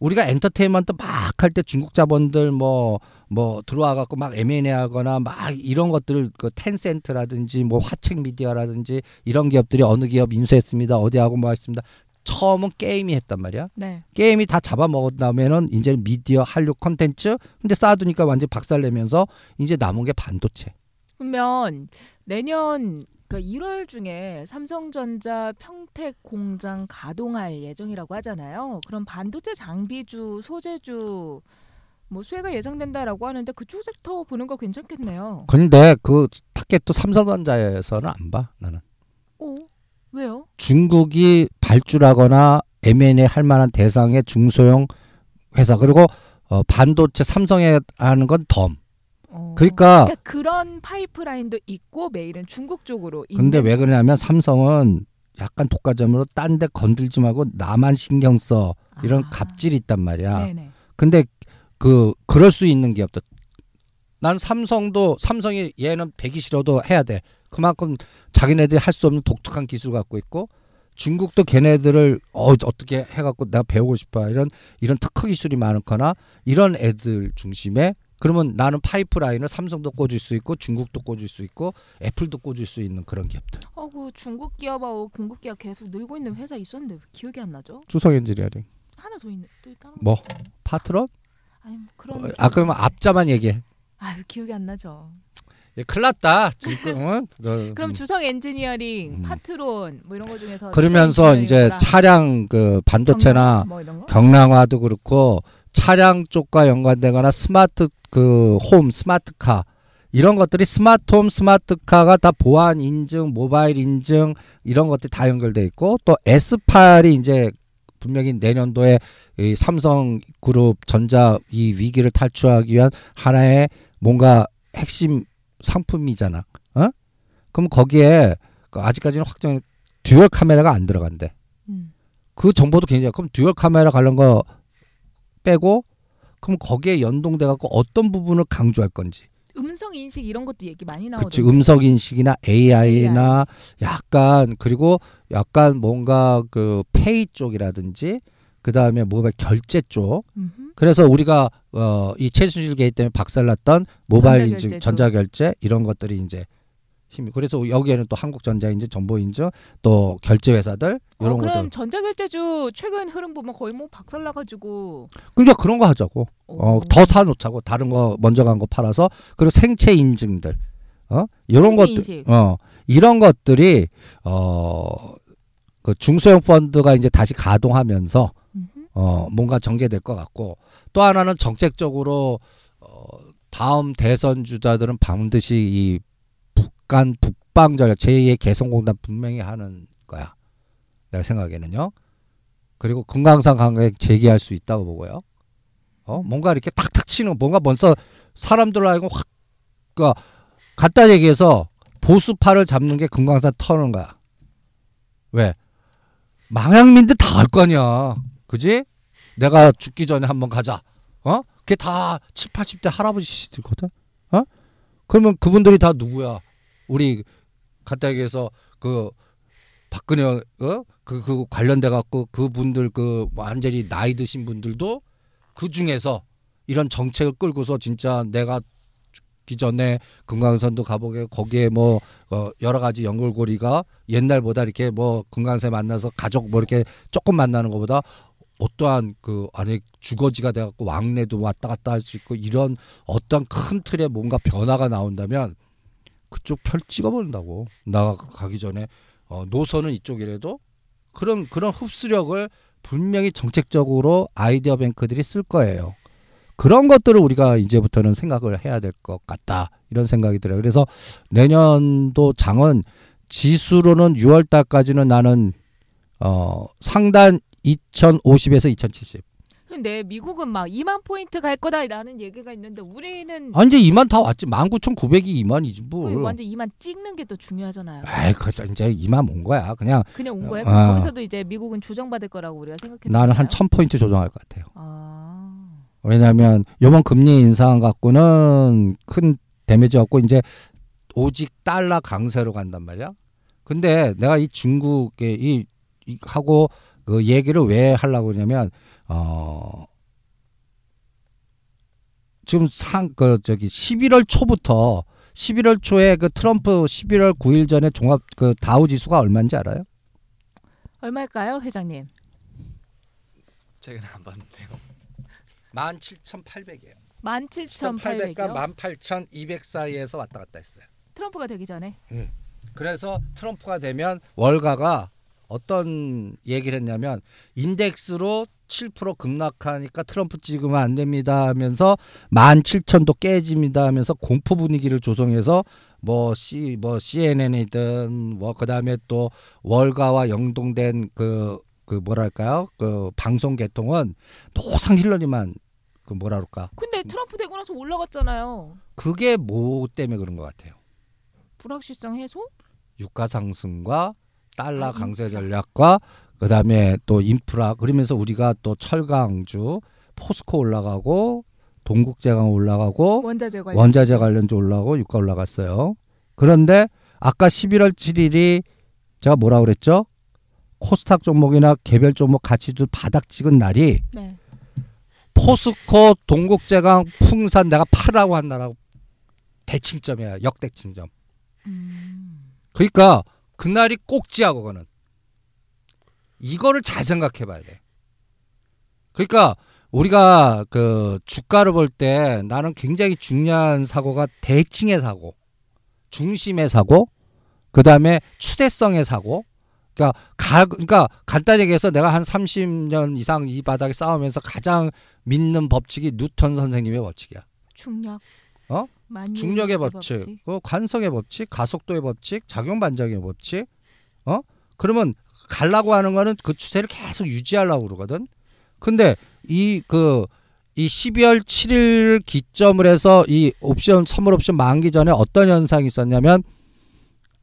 우리가 엔터테인먼트 막 할 때 중국 자본들 뭐 뭐 들어와 갖고 막 M&A 하거나 막 이런 것들 그 텐센트라든지 뭐 화책 미디어라든지 이런 기업들이 어느 기업 인수했습니다. 어디 하고 뭐 했습니다. 처음은 게임이 했단 말이야. 네. 게임이 다 잡아먹은 다음에는 이제 미디어 한류 컨텐츠 근데 쌓아두니까 완전 박살내면서 이제 남은 게 반도체 그러면 내년 그러니까 1월 중에 삼성전자 평택 공장 가동할 예정이라고 하잖아요. 그럼 반도체 장비주, 소재주 뭐 수혜가 예상된다라고 하는데 그쪽 섹터 보는 거 괜찮겠네요. 근데 그 타겟도 삼성전자에서는 안 봐 나는 오 왜요? 중국이 발주하거나 M&A 할 만한 대상의 중소형 회사 그리고 어, 반도체 삼성에 하는 건 덤. 어, 그러니까 그러니까 그런 파이프라인도 있고 메일은 중국 쪽으로. 근데 왜 그러냐면 삼성은 약간 독과점으로 딴 데 건들지 말고 나만 신경 써 이런 아, 갑질이 있단 말이야. 네네. 근데 그 그럴 수 있는 기업도 난 삼성도 삼성이 얘는 배기 싫어도 해야 돼. 그만큼 자기네들이 할 수 없는 독특한 기술 갖고 있고 중국도 걔네들을 어, 어떻게 해갖고 내가 배우고 싶어 이런 이런 특허 기술이 많거나 이런 애들 중심에 그러면 나는 파이프라인을 삼성도 꽂을 수 있고 중국도 꽂을 수 있고 애플도 꽂을 수 있는 그런 기업들. 어, 그 중국 기업하고 공급 기업 계속 늘고 있는 회사 있었는데 왜 기억이 안 나죠? 주성 엔지니어링 하나 더 있는 또 있다는 거 뭐. 파트런? 아니 뭐 그런. 어, 아 그러면 앞자만 얘기해. 아유 기억이 안 나죠. 얘 큰일 났다. 지금 너, 그럼 음. 주성 엔지니어링, 음. 파트론 뭐 이런 거 중에서 그러면서 이제 차량 그 반도체나 뭐? 경량화도 그렇고 차량 쪽과 연관되거나 스마트 그 홈 스마트카 이런 것들이 스마트홈 스마트카가 다 보안 인증 모바일 인증 이런 것들이 다 연결돼 있고 또 S8이 이제 분명히 내년도에 이 삼성그룹 전자 이 위기를 탈출하기 위한 하나의 뭔가 핵심 상품이잖아. 어? 그럼 거기에 그 아직까지는 확정 듀얼 카메라가 안 들어간대. 음. 그 정보도 굉장히 그럼 듀얼 카메라 관련 거 빼고 그럼 거기에 연동돼 갖고 어떤 부분을 강조할 건지 음성 인식 이런 것도 얘기 많이 그치 나오던데. 음성 인식이나 AI나 약간 그리고 약간 뭔가 그 페이 쪽이라든지 그 다음에 뭐가 결제 쪽 음흠. 그래서 우리가 어, 이 최순실 게이트 때문에 박살났던 모바일 인증, 전자결제죠. 전자결제 이런 것들이 이제 힘이 그래서 여기에는 또 한국전자인증, 정보인증, 또 결제 회사들 어, 이런 그럼 것들. 전자결제주 최근 흐름 보면 거의 뭐 박살 나가지고. 그러니까 그런 거 하자고. 어, 더 사놓자고. 다른 거 먼저 간 거 팔아서. 그리고 생체 인증들, 어? 이런 것들. 어. 이런 것들이 어그 중소형 펀드가 이제 다시 가동하면서 음흠. 어, 뭔가 전개될 것 같고. 또 하나는 정책적으로 어, 다음 대선 주자들은 반드시 이 북한 북방 전략 제2의 개성공단 분명히 하는 거야. 내가 생각에는요. 그리고 금강산 강에 재개할 수 있다고 보고요. 어, 뭔가 이렇게 탁탁 치는 뭔가 먼저 사람들 알고 확, 그 갖다 얘기해서 보수파를 잡는 게 금강산 터는 거야. 왜? 망향민들 다갈거 아니야. 그지? 내가 죽기 전에 한번 가자. 어? 그게 다 7, 80대 할아버지들거든. 어? 그러면 그분들이 다 누구야? 우리 얘기해서 그 박근혜 어? 그, 그 관련돼 갖고 그분들 그 완전히 나이 드신 분들도 그 중에서 이런 정책을 끌고서 진짜 내가 죽기 전에 금강산도 가보게 거기에 뭐 어, 여러 가지 연결고리가 옛날보다 이렇게 뭐 금강산 만나서 가족 뭐 이렇게 조금 만나는 것보다 어떠한 그 안에 주거지가 돼갖고 왕래도 왔다 갔다 할 수 있고 이런 어떤 큰 틀에 뭔가 변화가 나온다면 그쪽 펼 찍어버린다고 나 가기 전에 어, 노선은 이쪽이라도 그런 그런 흡수력을 분명히 정책적으로 아이디어 뱅크들이 쓸 거예요. 그런 것들을 우리가 이제부터는 생각을 해야 될 것 같다 이런 생각이 들어요. 그래서 내년도 장은 지수로는 6월 달까지는 나는 어 상단 2050에서 2070. 근데 미국은 막 2만 포인트 갈 거다라는 얘기가 있는데 우리는 아 이제 2만 다 왔지. 19,900이 2만이지 거의 뭘. 완전 2만 찍는 게더 중요하잖아요. 에이, 그 이제 2만 온 거야. 그냥 그냥 온 거예요? 아. 거기서도 이제 미국은 조정받을 거라고 우리가 생각했는데 나는 한 1000포인트 조정할 것 같아요. 아. 왜냐하면 요번 금리 인상 갖고는 큰 데미지 없고 이제 오직 달러 강세로 간단 말이야. 근데 내가 이 중국의 이, 이 하고 그 얘기를 왜 하려고 그러냐면 어 지금 상 그 저기 11월 초부터 11월 초에 그 트럼프 11월 9일 전에 종합 그 다우 지수가 얼마인지 알아요? 얼마일까요, 회장님? 최근에 안 봤는데요. 17,800이에요. 17,800이요. 17,800과 18,200 사이에서 왔다 갔다 했어요. 트럼프가 되기 전에. 그래서 트럼프가 되면 월가가 어떤 얘기를 했냐면 인덱스로 7% 급락하니까 트럼프 찍으면 안 됩니다 하면서 17,000도 깨집니다 하면서 공포 분위기를 조성해서 뭐 C 뭐 CNN이든 뭐 그다음에 또 월가와 연동된 그 그 뭐랄까요? 그 방송 계통은 노상 힐러리만 그 뭐라 그럴까? 근데 트럼프 되고 나서 올라갔잖아요. 그게 뭐 때문에 그런 것 같아요. 불확실성 해소? 유가 상승과 달러 아, 강세 인프라. 전략과 그다음에 또 인프라 그러면서 우리가 또 철강주 포스코 올라가고 동국제강 올라가고 원자재 관련. 원자재 관련주 올라가고 유가 올라갔어요. 그런데 아까 11월 7일이 제가 뭐라 그랬죠? 코스닥 종목이나 개별 종목 가치도 바닥 찍은 날이 네. 포스코, 동국제강, 풍산 내가 팔라고 한 날하고 대칭점이야 역대칭점. 음. 그러니까 그날이 꼭지야 그거는. 이거를 잘 생각해 봐야 돼. 그러니까 우리가 그 주가를 볼 때 나는 굉장히 중요한 사고가 대칭의 사고, 중심의 사고, 그 다음에 추세성의 사고. 그러니까 가, 그러니까 간단히 얘기해서 내가 한 30년 이상 이 바닥에 싸우면서 가장 믿는 법칙이 뉴턴 선생님의 법칙이야. 중력. 어? 중력의 법칙, 그 관성의 법칙, 가속도의 법칙, 작용 반작용의 법칙. 어? 그러면 갈라고 하는 거는 그 추세를 계속 유지하려고 그러거든. 근데 이그 이 12월 7일 기점을 해서 이 옵션 선물 옵션 만기 전에 어떤 현상이 있었냐면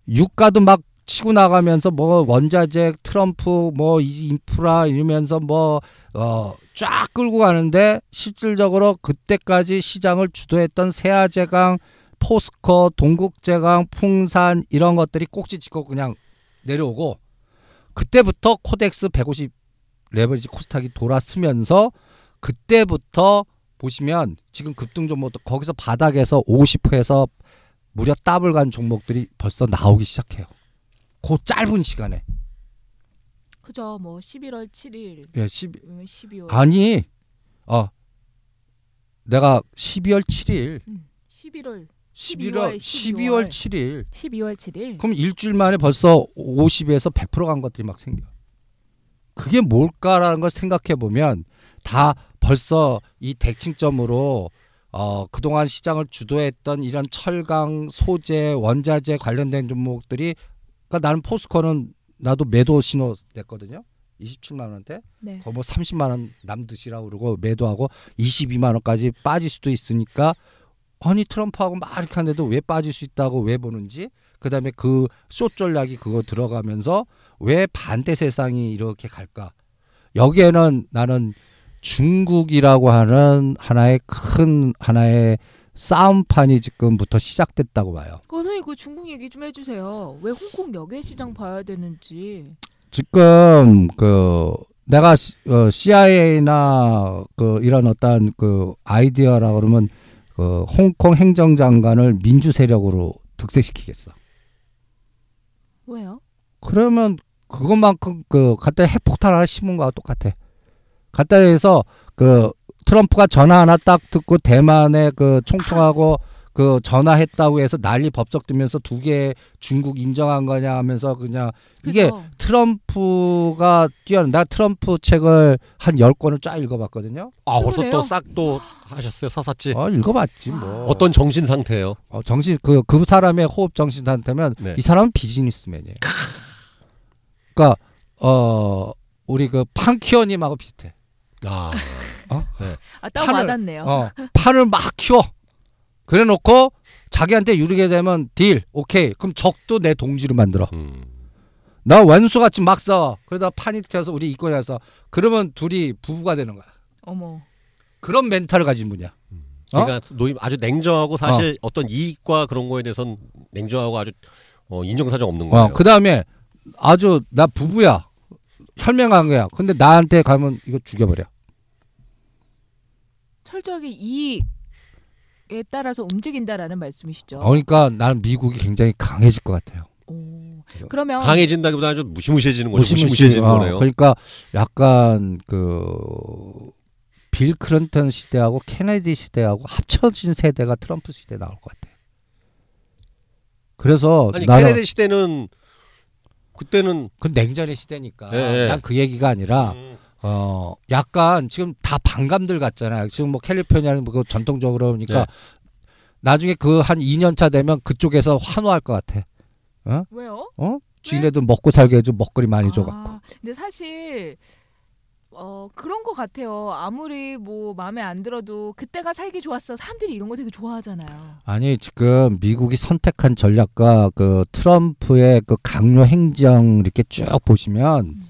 유가도 막 치고 나가면서 뭐 원자재 트럼프 뭐이 인프라 이러면서 뭐 어 쫙 끌고 가는데 실질적으로 그때까지 시장을 주도했던 세아제강 포스코, 동국제강, 풍산 이런 것들이 꼭지 찍고 그냥 내려오고 그때부터 코덱스 150 레버리지 코스닥이 돌아서면서 그때부터 보시면 지금 급등 종목도 거기서 바닥에서 50%에서 무려 더블 간 종목들이 벌써 나오기 시작해요. 그 짧은 시간에. 그죠. 뭐 11월 7일, 예, 10, 12월, 아니, 어, 내가 12월 7일, 음, 11월, 11월, 12월 12월 7일. 12월 7일. 그럼 일주일 만에 벌써 50에서 100%간 것들이 막 생겨. 그게 뭘까라는 걸 생각해 보면 다 벌써 이 대칭점으로 어 그동안 시장을 주도했던 이런 철강, 소재, 원자재 관련된 종목들이 그러니까 나는 포스코는 나도 매도 신호 냈거든요. 27만 원대. 네. 거뭐 30만 원 남드시라고 그러고 매도하고 22만 원까지 빠질 수도 있으니까 아니 트럼프하고 막 이렇게 하는데도 왜 빠질 수 있다고 왜 보는지 그다음에 그쇼 전략이 그거 들어가면서 왜 반대 세상이 이렇게 갈까 여기에는 나는 중국이라고 하는 하나의 큰 하나의 싸움판이 지금부터 시작됐다고 봐요. 그 선생님 그 중국 얘기 좀 해주세요. 왜 홍콩 역외 시장 봐야 되는지. 지금 그 내가 CIA나 그 이런 어떤 그 아이디어라 그러면 그 홍콩 행정장관을 민주 세력으로 득세시키겠어. 왜요? 그러면 그것만큼 그 갖다 핵폭탄 하나 심은 거와 똑같아. 갖다 해서 그 트럼프가 전화 하나 딱 듣고 대만에 그 총통하고 그 전화했다고 해서 난리 법석 뜨면서 두 개 중국 인정한 거냐 하면서 그냥 이게 그죠? 트럼프가 뛰어난 나 트럼프 책을 한 열권을쫙 읽어봤거든요. 아 벌써. 또 싹 또 하셨어요 사사치. 어 읽어봤지 뭐. 어떤 정신 상태예요? 어, 정신 그그 사람의 호흡 정신 상태면 네. 이 사람은 비즈니스맨이에요. 그러니까 어 우리 그 판키어님하고 비슷해. 아 아, 딱 판을- 와닿네요. 어 판을 막 키워. 그래놓고 자기한테 유리게 되면 딜 오케이. 그럼 적도 내 동지로 만들어. 음. 나 원수같이 막 싸워. 그러다 판이 켜서 우리 이권이라서 그러면 둘이 부부가 되는 거야. 어머. 그런 멘탈을 가진 분이야. 그러니까 노임 아주 냉정하고 사실 어. 떤 이익과 그런 거에 대해서는 냉정하고 아주 어, 인정사정 없는 거예요. 어, 그 다음에 아주 나 부부야. 혈맹한 거야. 근데 나한테 가면 이거 죽여버려. 철저하게 이익에 따라서 움직인다라는 말씀이시죠. 어, 그러니까 나는 미국이 굉장히 강해질 것 같아요. 오. 그러면 강해진다기보다 아주 무시무시해지는 거죠. 무시무시- 무시무시해지는 어, 거네요. 그러니까 약간 그 빌 클린턴 시대하고 케네디 시대하고 합쳐진 세대가 트럼프 시대 나올 것 같아. 그래서 아니 나는 케네디 시대는 그때는 그 냉전의 시대니까 예, 예. 난그 얘기가 아니라 음, 어 약간 지금 다 반감들 같잖아요. 지금 뭐 캘리포니아는 뭐 전통적으로 그러니까 네. 나중에 그 한 2년 차 되면 그쪽에서 환호할 것 같아. 왜요? 어? 지네들 먹고 살게 해줘 먹거리 많이 줘 갖고. 아, 근데 사실 어 그런 거 같아요. 아무리 뭐 마음에 안 들어도 그때가 살기 좋았어. 사람들이 이런 거 되게 좋아하잖아요. 아니 지금 미국이 선택한 전략과 그 트럼프의 그 강요 행정 이렇게 쭉 보시면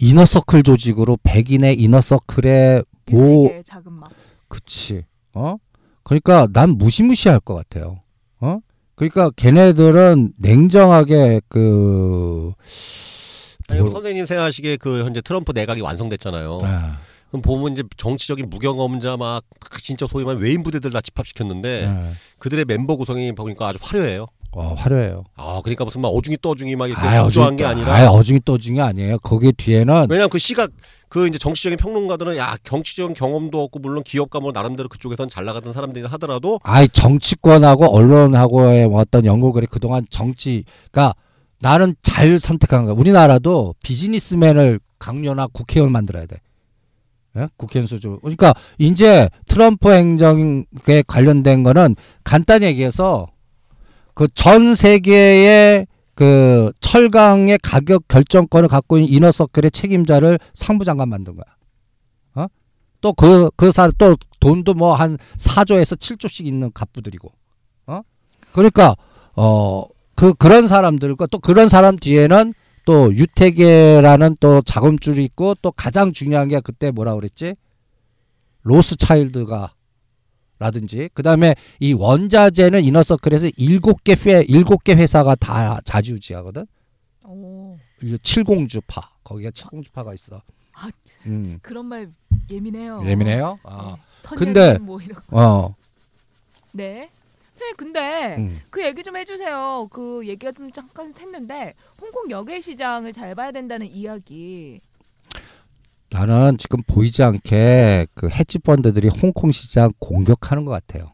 이너서클 조직으로 백인의 이너서클에 뭐 유색의 작은 막. 그치 어 그러니까 난 무시무시할 것 같아요 어 그러니까 걔네들은 냉정하게 그 아니, 뭘- 선생님 생각하시기에 그 현재 트럼프 내각이 완성됐잖아요. 아, 그럼 보면 이제 정치적인 무경험자 막 진짜 소위 말하면 외인 부대들 다 집합시켰는데 아, 그들의 멤버 구성이 보니까 아주 화려해요. 어, 화려해요 아 그러니까 무슨 막 어중이 떠중이 막 이렇게 아, 어중이 게 떠- 아니라 아이, 어중이 떠중이 아니에요 거기 뒤에는 왜냐면 그 시각 그 이제 정치적인 평론가들은 야 정치적인 경험도 없고 물론 기업가 뭐 나름대로 그쪽에선 잘 나가던 사람들이 하더라도 아이 정치권하고 언론하고의 어떤 연구결이 그동안 정치가 나는 잘 선택한 거야. 우리나라도 비즈니스맨을 강요나 국회의원 만들어야 돼. 예? 국회의원 수준. 그러니까 이제 트럼프 행정에 관련된 거는 간단히 얘기해서 그 전 세계의 그 철강의 가격 결정권을 갖고 있는 이너서클의 책임자를 상부장관 만든 거야. 어? 또 그, 그 사람, 또 돈도 뭐 한 4조에서 7조씩 있는 갑부들이고. 어? 그러니까, 어, 그, 그런 사람들과 또 그런 사람 뒤에는 또 유태계라는 또 자금줄이 있고 또 가장 중요한 게 그때 뭐라 그랬지? 로스 차일드가 라든지 그다음에 이 원자재는 이너서클에서 일곱 개 회, 일곱 개 회사가 다 자주지하거든. 오. 칠공주파 거기가 칠공주파가 있어. 아 음. 그런 말 예민해요. 예민해요? 아. 네. 근데- 선녀님 뭐 이런. 어. 네. 선생님 근데 음. 그 얘기 좀 해주세요. 그 얘기가 좀 잠깐 샜는데 홍콩 역외 시장을 잘 봐야 된다는 이야기. 나는 지금 보이지 않게 그 헤지 펀드들이 홍콩 시장 공격하는 것 같아요.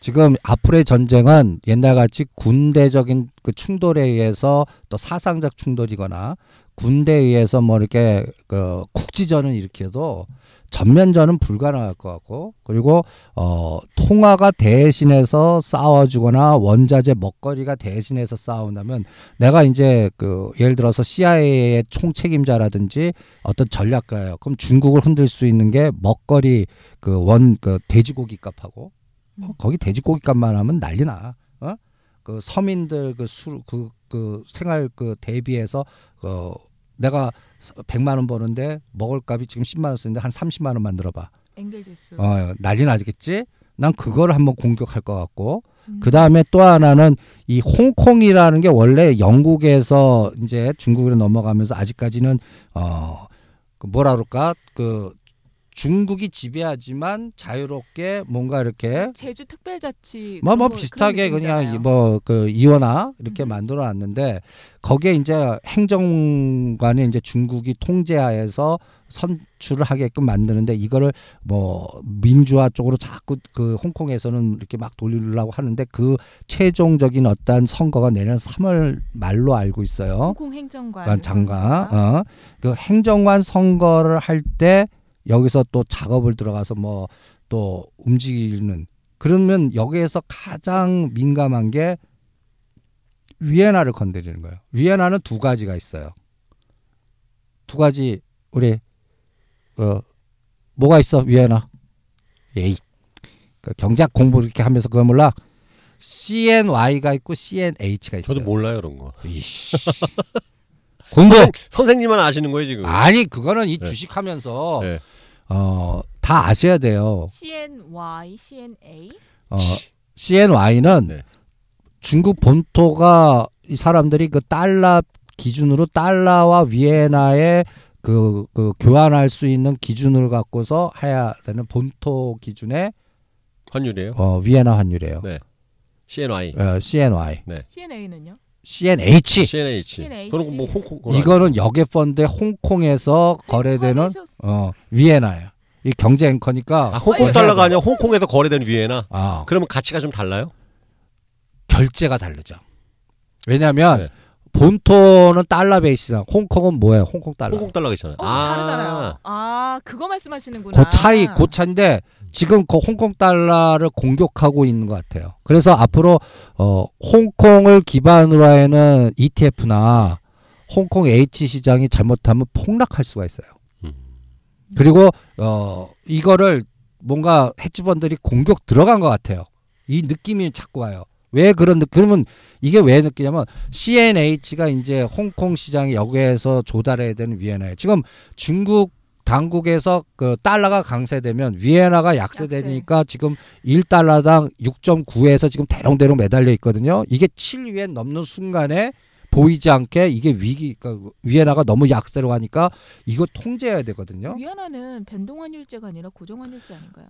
지금 앞으로의 전쟁은 옛날같이 군대적인 그 충돌에 의해서 또 사상적 충돌이거나 군대에 의해서 뭐 이렇게 그 국지전을 일으켜도 전면전은 불가능할 것 같고 그리고 어 통화가 대신해서 싸워주거나 원자재 먹거리가 대신해서 싸운다면 내가 이제 그 예를 들어서 CIA의 총책임자라든지 어떤 전략가예요. 그럼 중국을 흔들 수 있는 게 먹거리 그 원그 돼지고기 값하고 어, 음. 거기 돼지고기 값만 하면 난리나. 어? 그 서민들 그술그그 생활 그 대비해서 어 내가 100만 원 버는데 먹을 값이 지금 10만 원 쓰는데 한 30만 원 만들어 봐. 앵겔제스. 어, 난리 나겠지? 난 그걸 한번 공격할 것 같고 음. 그 다음에 또 하나는 이 홍콩이라는 게 원래 영국에서 이제 중국으로 넘어가면서 아직까지는 어, 그 뭐라 그럴까? 그 중국이 지배하지만 자유롭게 뭔가 이렇게 제주 특별자치. 뭐, 뭐 비슷하게 그냥. 뭐 그 이원화 이렇게 음. 만들어 놨는데 거기에 이제 행정관이 이제 중국이 통제하에서 선출을 하게끔 만드는데 이거를 뭐 민주화 쪽으로 자꾸 그 홍콩에서는 이렇게 막 돌리려고 하는데 그 최종적인 어떤 선거가 내년 3월 말로 알고 있어요. 홍콩 행정관. 관 장관, 어, 그 행정관 선거를 할때 여기서 또 작업을 들어가서 뭐 또 움직이는 그러면 여기에서 가장 민감한 게 위에나를 건드리는 거예요. 위에나는 두 가지가 있어요. 두 가지 우리 어 뭐가 있어 위에나? 에이 그 경제학 공부 이렇게 하면서 그거 몰라? CNY가 있고 CNH가 있어요. 저도 몰라요 그런 거. 공부 선생님만 아시는 거예요 지금. 아니 그거는 이 네. 주식하면서 네. 어다 아셔야 돼요. CNY, CNA. 어 CNY는 네. 중국 본토가 이 사람들이 그 달러 기준으로 달러와 위에나의 그, 그 교환할 수 있는 기준을 갖고서 해야 되는 본토 기준의 환율이에요. 어, 위에나 환율이에요. 네. CNY, 어, CNY, CNA는요? CNH. CNH. CNH. 그런 거뭐 홍콩. 이거는 역외 펀드 홍콩에서 거래되는 어, 위에나예요. 이 경제 앵커니까 아 홍콩 달러가 아니라 홍콩에서 거래되는 위에나. 아, 그러면 가치가 좀 달라요? 결제가 다르죠. 왜냐하면 네. 본토는 달러 베이스상 홍콩은 뭐예요? 홍콩 달러. 홍콩 달러가 있잖아요. 어, 다르잖아요. 아, 그거 말씀하시는구나. 그 차이, 그 차인데 지금 그 홍콩 달러를 공격하고 있는 것 같아요. 그래서 앞으로 어 홍콩을 기반으로 하는 ETF나 홍콩 H 시장이 잘못하면 폭락할 수가 있어요. 음. 그리고 어 이거를 뭔가 헤지펀들이 공격 들어간 것 같아요. 이 느낌이 자꾸 와요. 왜 그런 느 그러면 이게 왜 느끼냐면 CNH가 이제 홍콩 시장이 여기에서 조달해야 되는 위에나에 지금 중국 당국에서 그 달러가 강세되면 위에나가 약세되니까 지금 1달러당 6.9에서 지금 대롱대롱 매달려 있거든요. 이게 7위엔 넘는 순간에 보이지 않게 이게 위기 그러니까 위에나가 너무 약세로 가니까 이거 통제해야 되거든요. 위안화는 변동환율제가 아니라 고정환율제 아닌가요?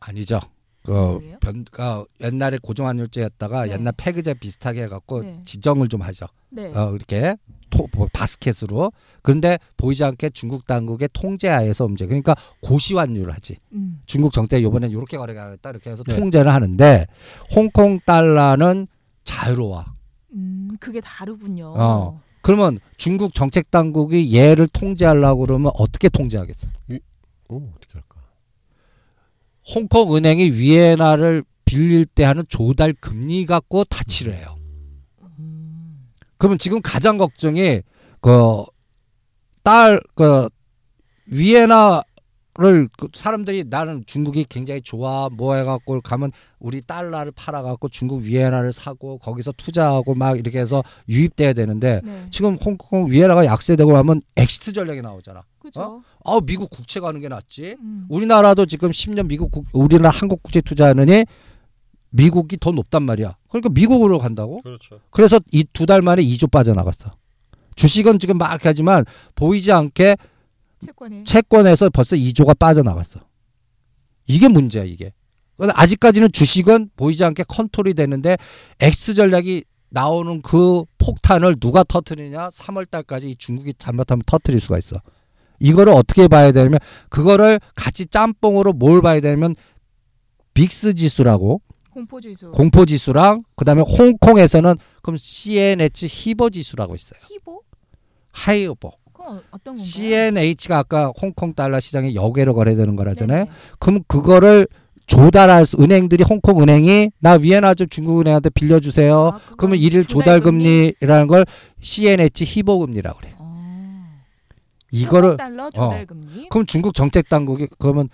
아니죠. 그? 변, 그 옛날에 고정환율제였다가 네. 옛날 패그제 비슷하게 해갖고 네. 지정을 좀 하죠. 네. 어, 이렇게 토, 뭐 바스켓으로. 그런데 보이지 않게 중국 당국의 통제하에서 움직여. 그러니까 고시환율을 하지. 음. 중국 정대 요번엔 이렇게 거래가겠다 이렇게 해서 네. 통제를 하는데 홍콩 달러는 자유로워. 음, 그게 다르군요. 어. 그러면 중국 정책 당국이 얘를 통제하려고 그러면 어떻게 통제하겠어? 어, 어떻게 할까? 홍콩 은행이 위에나를 빌릴 때 하는 조달 금리 갖고 다치를 해요. 음. 그러면 지금 가장 걱정이 그 딸 그 위에나 그 사람들이 나는 중국이 굉장히 좋아 뭐 해갖고 가면 우리 달러를 팔아갖고 중국 위에나를 사고 거기서 투자하고 막 이렇게 해서 유입돼야 되는데 네. 지금 홍콩 위안화가 약세되고 하면 exit 전략이 나오잖아. 그죠. 아 미국 국채 가는 게 낫지. 음. 우리나라도 지금 10년 미국 국, 우리나라 한국 국채 투자하느니 미국이 더 높단 말이야. 그러니까 미국으로 간다고? 그렇죠. 그래서 이 두 달 만에 2조 빠져나갔어. 주식은 지금 막 이렇게 하지만 보이지 않게 채권이. 채권에서 벌써 2조가 빠져나갔어. 이게 문제야, 이게. 근데 아직까지는 주식은 보이지 않게 컨트롤이 되는데 X 전략이 나오는 그 폭탄을 누가 터트리냐? 3월 달까지 이 중국이 잘못하면 터트릴 수가 있어. 이거를 어떻게 봐야 되냐면 그거를 같이 짬뽕으로 뭘 봐야 되냐면 빅스 지수라고 공포 지수. 공포 지수랑 그다음에 홍콩에서는 그럼 CNH 히버 지수라고 있어요. 히보? 어- 어떤 건가요? CNH가 아까 홍콩 달러 시장에 역외로 거래되는 거라잖아요. 네네. 그럼 그거를 조달할 수 은행들이 홍콩 은행이 나 위에나 좀 중국 은행한테 빌려주세요. 아, 그러면 일일 조달 금리라는 걸 CNH 히버 금리라고 그래. 어. 이거를 달러 조달 금리. 그럼 중국 정책 당국이 그러면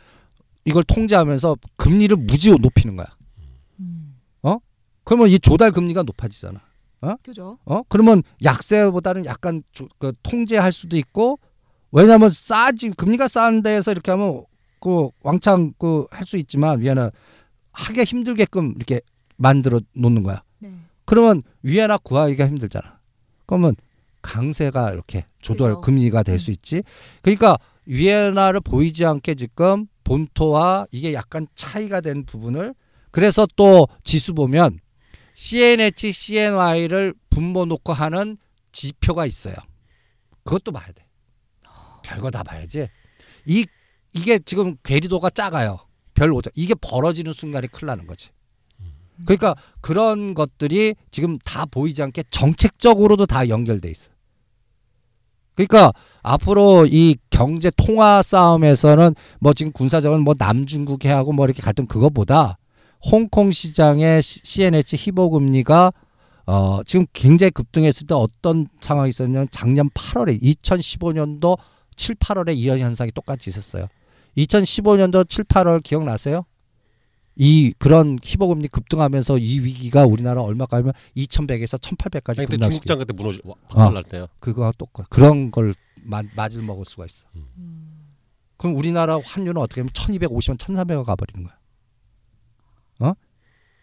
이걸 통제하면서 금리를 무지 높이는 거야. 음. 그러면 이 조달 금리가 높아지잖아. 그죠. 어? 그러면 약세보다는 약간 조- 그 통제할 수도 있고 왜냐하면 싸지 금리가 싼 데에서 이렇게 하면 그 왕창 그 할 수 있지만 위에는 하기 힘들게끔 이렇게 만들어 놓는 거야. 네. 그러면 위에나 구하기가 힘들잖아. 그러면 강세가 이렇게 조달 그죠. 금리가 될 수 있지. 그러니까 위에나를 보이지 않게 지금 본토와 이게 약간 차이가 된 부분을 그래서 또 지수 보면 CNH, CNY를 분모 놓고 하는 지표가 있어요. 그것도 봐야 돼. 별거 다 봐야지. 이 이게 지금 괴리도가 작아요. 별 오자. 이게 벌어지는 순간이 큰일 나는 거지. 그러니까 그런 것들이 지금 다 보이지 않게 정책적으로도 다 연결돼 있어. 그러니까 앞으로 이 경제 통화 싸움에서는 뭐 지금 군사적인 뭐 남중국 해하고 뭐 이렇게 갈등 그거보다 홍콩 시장의 시- CNH 희보 금리가 어 지금 굉장히 급등했을 때 어떤 상황이 있었냐면 작년 8월에 2015년도 7, 8월에 이런 현상이 똑같이 있었어요. 2015년도 7, 8월 기억나세요? 이 그런 희보 금리 급등하면서 이 위기가 우리나라 얼마까 하면 2100에서 1800까지 아니, 급락시키 중국장 그때 무너지 와, 박살날 때요. 그거와 똑같 그런 걸 마, 맞을 먹을 수가 있어. 음. 그럼 우리나라 환율은 어떻게 하면 1250원, 1300원 가버리는 거야. 어?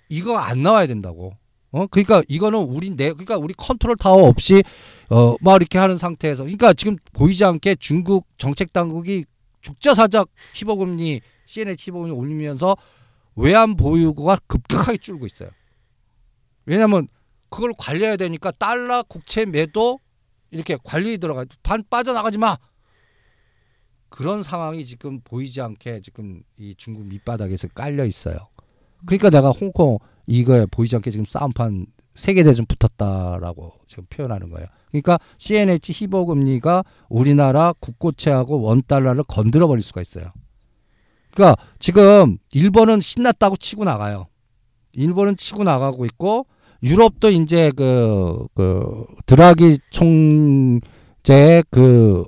이거 안 나와야 된다고. 어? 그러니까 이거는 우리 내 그러니까 우리 컨트롤 타워 없이 어, 막 이렇게 하는 상태에서 그러니까 지금 보이지 않게 중국 정책 당국이 죽자사자 HIBOR 금리 CNH HIBOR 금리 올리면서 외환 보유고가 급격하게 줄고 있어요. 왜냐하면 그걸 관리해야 되니까 달러 국채 매도 이렇게 관리 들어가 반 빠져나가지 마. 그런 상황이 지금 보이지 않게 지금 이 중국 밑바닥에서 깔려 있어요. 그러니까 내가 홍콩 이거에 보이지 않게 지금 싸움판 세계 대전 붙었다라고 지금 표현하는 거예요. 그러니까 CNH 희보 금리가 우리나라 국고채하고 원 달러를 건드려 버릴 수가 있어요. 그러니까 지금 일본은 신났다고 치고 나가요. 일본은 치고 나가고 있고 유럽도 이제 그, 그 드라기 총재의 그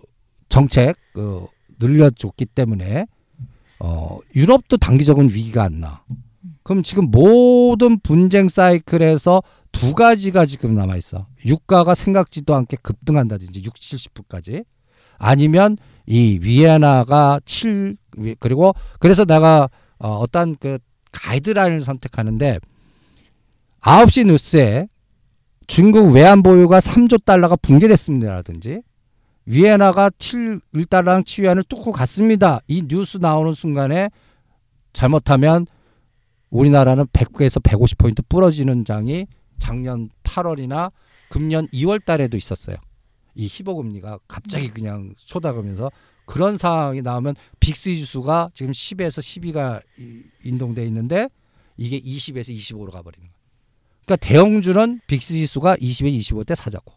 정책 그 늘려줬기 때문에 어 유럽도 단기적인 위기가 안 나. 그럼 지금 모든 분쟁 사이클에서 두 가지가 지금 남아 있어. 유가가 생각지도 않게 급등한다든지 60, 70%까지 아니면 이 위에나가 7 그리고 그래서 내가 어, 어떤 그 가이드라인을 선택하는데 9시 뉴스에 중국 외환 보유가 3조 달러가 붕괴됐습니다라든지 위안화가 7 1달러당 7위안을 뚫고 갔습니다. 이 뉴스 나오는 순간에 잘못하면 우리나라는 100에서 150포인트 부러지는 장이 작년 8월이나 금년 2월 달에도 있었어요. 이 HIBOR 금리가 갑자기 그냥 쏟아가면서 그런 상황이 나오면 VIX 지수가 지금 10에서 12가 인동돼 있는데 이게 20에서 25로 가버리는 거예요. 그러니까 대형주는 VIX 지수가 20에 25 때 사자고.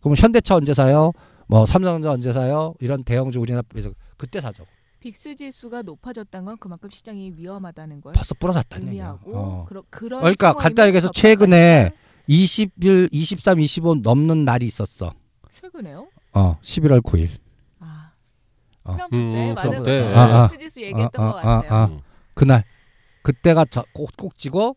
그럼 현대차 언제 사요? 뭐 삼성전자 언제 사요? 이런 대형주 우리나라에서 그때 사자고. 빅스 지수가 높아졌다는 건 그만큼 시장이 위험하다는 걸 벌써 부러졌다는. 의미하고 어. 그러, 그런 그러니까 얘기해서 더 최근에 바꿔야 21, 23, 25 넘는 날이 있었어. 최근에요? 어, 11월 9일. 아, 어. 트럼프 음, 때 음. 트럼프 때. 그 아, 아. 지수 얘기했던 아, 것 아, 같아요. 아, 아. 음. 그날 그때가 저, 꼭, 꼭 지고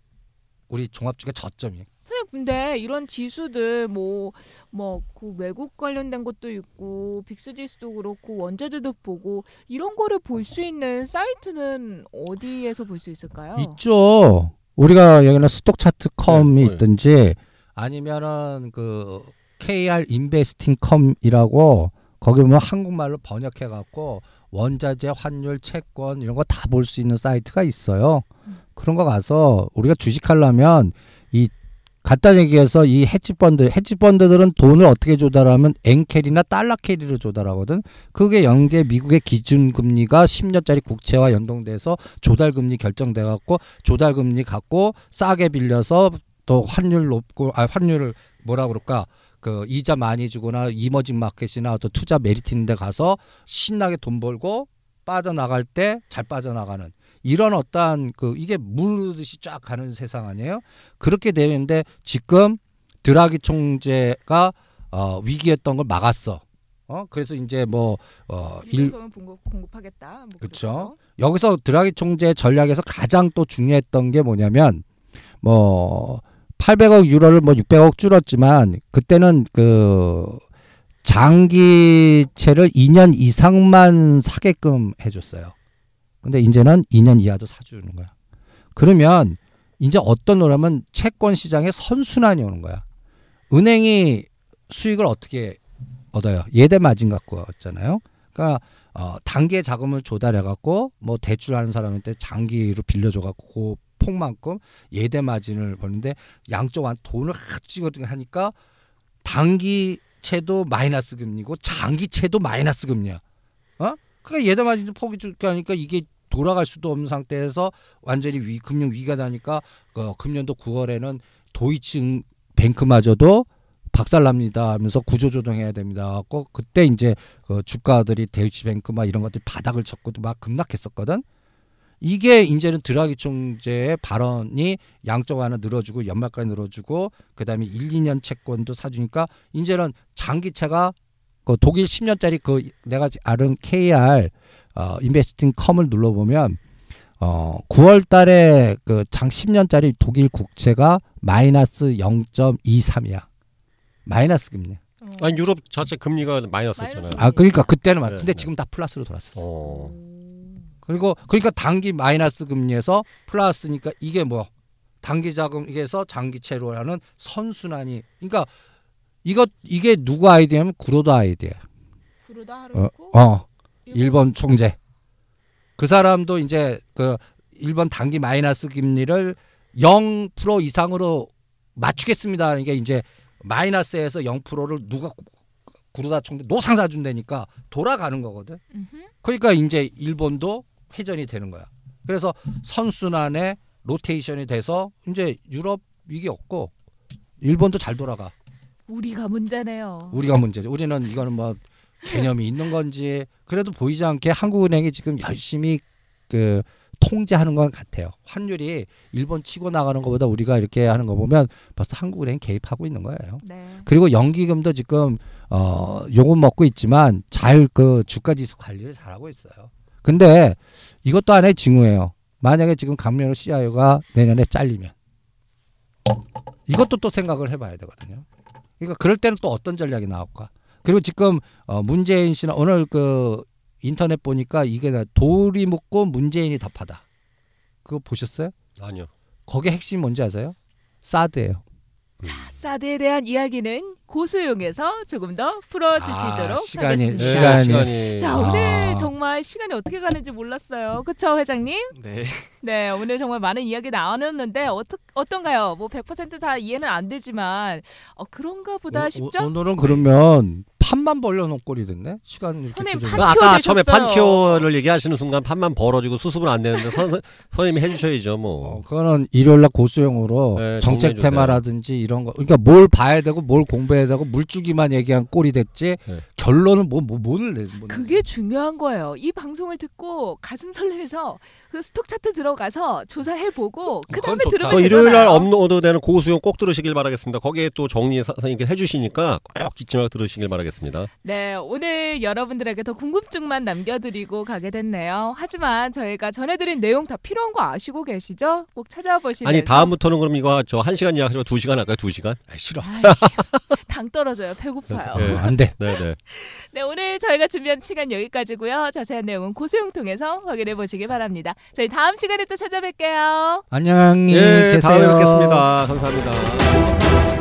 우리 종합주가 저점이. 선생님 근데 이런 지수들 뭐 뭐 그 외국 관련된 것도 있고 VIX 지수도 그렇고 원자재도 보고 이런 거를 볼 수 있는 사이트는 어디에서 볼 수 있을까요? 있죠. 우리가 여기는 stock chart com이 네, 네. 있든지 아니면은 그 KR 인베스팅컴이라고 거기 보면 한국말로 번역해 갖고 원자재 환율 채권 이런 거 다 볼 수 있는 사이트가 있어요. 음. 그런 거 가서 우리가 주식하려면 이 간단히 얘기해서 이 헤지펀드 헤지펀드들은 돈을 어떻게 조달하면 엔carry나 달러 carry로 조달하거든. 그게 연계 미국의 기준 금리가 10년짜리 국채와 연동돼서 조달 금리 결정돼 갖고 조달 금리 갖고 싸게 빌려서 또 환율 높고 아 환율을 뭐라 그럴까? 그 이자 많이 주거나 emerging market이나 어떤 투자 메리트 있는 데 가서 신나게 돈 벌고 빠져나갈 때 잘 빠져나가는 이런 어떠한 그 이게 물듯이 쫙 가는 세상 아니에요? 그렇게 되는데 지금 드라기 총재가 어 위기였던 걸 막았어. 어 그래서 이제 뭐어 일, 유동성을 공급, 공급하겠다. 뭐 그쵸. 그렇겠죠. 여기서 드라기 총재 전략에서 가장 또 중요했던 게 뭐냐면 뭐 800억 유로를 뭐 600억 줄었지만 그때는 그 장기채를 2년 이상만 사게끔 해줬어요. 근데 이제는 2년 이하도 사주는 거야. 그러면 이제 어떤 노라면 채권 시장에 선순환이 오는 거야. 은행이 수익을 어떻게 얻어요? 예대 마진 갖고 왔잖아요. 그러니까 어, 단기의 자금을 조달해 갖고 뭐 대출하는 사람한테 장기로 빌려줘 갖고 그 폭만큼 예대 마진을 버는데 양쪽 한 돈을 합치거든 하니까 단기채도 마이너스 금리고 장기채도 마이너스 금리야. 어? 그러니까 예대 마진도 포기 줄게 하니까 이게 돌아갈 수도 없는 상태에서 완전히 위, 금융 위기가 나니까 그 금년도 9월에는 도이치 뱅크마저도 박살납니다 하면서 구조조정해야 됩니다. 갖고 그때 이제 그 주가들이 도이치뱅크 막 이런 것들이 바닥을 쳤고도 막 급락했었거든. 이게 이제는 드라기 총재의 발언이 양쪽 하나 늘어주고 연말까지 늘어주고 그다음에 1, 2년 채권도 사주니까 이제는 장기채가 그 독일 10년짜리 그 내가 아는 KR 어 인베스팅 컴을 눌러보면 어 9월 달에 그 장 10년짜리 독일 국채가 마이너스 0.23이야. 마이너스 금리. 어. 아니 유럽 자체 금리가 마이너스였잖아요. 마이너스. 아 그러니까 그때는 말. 네, 근데 네. 지금 다 플러스로 돌았어. 어. 그리고 그러니까 단기 마이너스 금리에서 플러스니까 이게 뭐 단기 자금 이게서 장기채로 하는 선순환이 그러니까 이거 이게 누구 아이디어냐면 구로다 아이디어. 구로다 어, 하루고 어 일본 총재. 그 사람도 이제 그 일본 단기 마이너스 금리를 0% 이상으로 맞추겠습니다. 그러니까 이제 마이너스에서 0%를 누가 구로다 총재 노상 사 준다니까 돌아가는 거거든. 그러니까 이제 일본도 회전이 되는 거야. 그래서 선순환에 로테이션이 돼서 이제 유럽 위기 없고 일본도 잘 돌아가. 우리가 문제네요. 우리가 문제죠. 우리는 이거는 뭐 개념이 있는 건지 그래도 보이지 않게 한국은행이 지금 열심히 그 통제하는 건 같아요. 환율이 일본 치고 나가는 것보다 우리가 이렇게 하는 거 보면 벌써 한국은행이 개입하고 있는 거예요. 네. 그리고 연기금도 지금 어 요금 먹고 있지만 잘 그 주가 지수 관리를 잘하고 있어요. 근데 이것도 하나의 징후예요. 만약에 지금 강명호 CIO가 내년에 잘리면 이것도 또 생각을 해봐야 되거든요. 그러니까 그럴 때는 또 어떤 전략이 나올까? 그리고 지금 어 문재인 씨는 오늘 그 인터넷 보니까 이게 돌이 묻고 문재인이 답하다. 그거 보셨어요? 아니요. 거기에 핵심이 뭔지 아세요? 사드예요. 자, 사드에 대한 이야기는 고소용에서 조금 더 풀어주시도록 아, 시간이- 하겠습니다. 시간이- 시간이 자, 아. 오늘 정말 시간이 어떻게 가는지 몰랐어요. 그쵸, 회장님? 네. 네, 오늘 정말 많은 이야기 나눴는데 어떠, 어떤가요? 뭐 100%다 이해는 안 되지만 어, 그런가 보다 오- 싶죠? 오, 늘은 그러면 판만 벌려놓은 꼴이 됐네. 시간 이렇게 선생님. 판- 그 아까 처음에. 판표를 얘기하시는 순간 판만 벌어지고 수습은 안 되는데 선, 선생님이 해주셔야죠 어, 뭐. 그거는 일요일날 고수용으로 네, 정책 정리해주세요. 테마라든지 이런 거. 그러니까 뭘 봐야 되고 뭘 공부해야 되고 물주기만 얘기한 꼴이 됐지. 네. 결론은 뭐, 뭐 뭐를 내? 뭐 그게 중요한 거예요. 이 방송을 듣고 가슴 설레서 그 스톡 차트 들어가서 조사해보고 그 다음에. 들으면 또 일요일 날. 업로드되는 고수용 꼭 들으시길 바라겠습니다. 거기에 또 정리 사- 선생님께 해주시니까 꼭 잊지 말고 들으시길 바라겠습니다. 네, 오늘 여러분들에게 더 궁금증만 남겨드리고 가게 됐네요. 하지만 저희가 전해드린 내용 다 필요한 거 아시고 계시죠? 꼭 찾아보시면서 아니 다음부터는 그럼 이거 저 한 시간 예약하시고 두 시간 할까요? 두 시간? 아, 싫어. 당 떨어져요. 배고파요. 네. 어, 안 돼. 네 네. 네, 오늘 저희가 준비한 시간 여기까지고요. 자세한 내용은 고수용 통해서 확인해 보시기 바랍니다. 저희 다음 시간에 또 찾아뵐게요. 안녕히 예, 계세요. 다음에 뵙겠습니다. 감사합니다.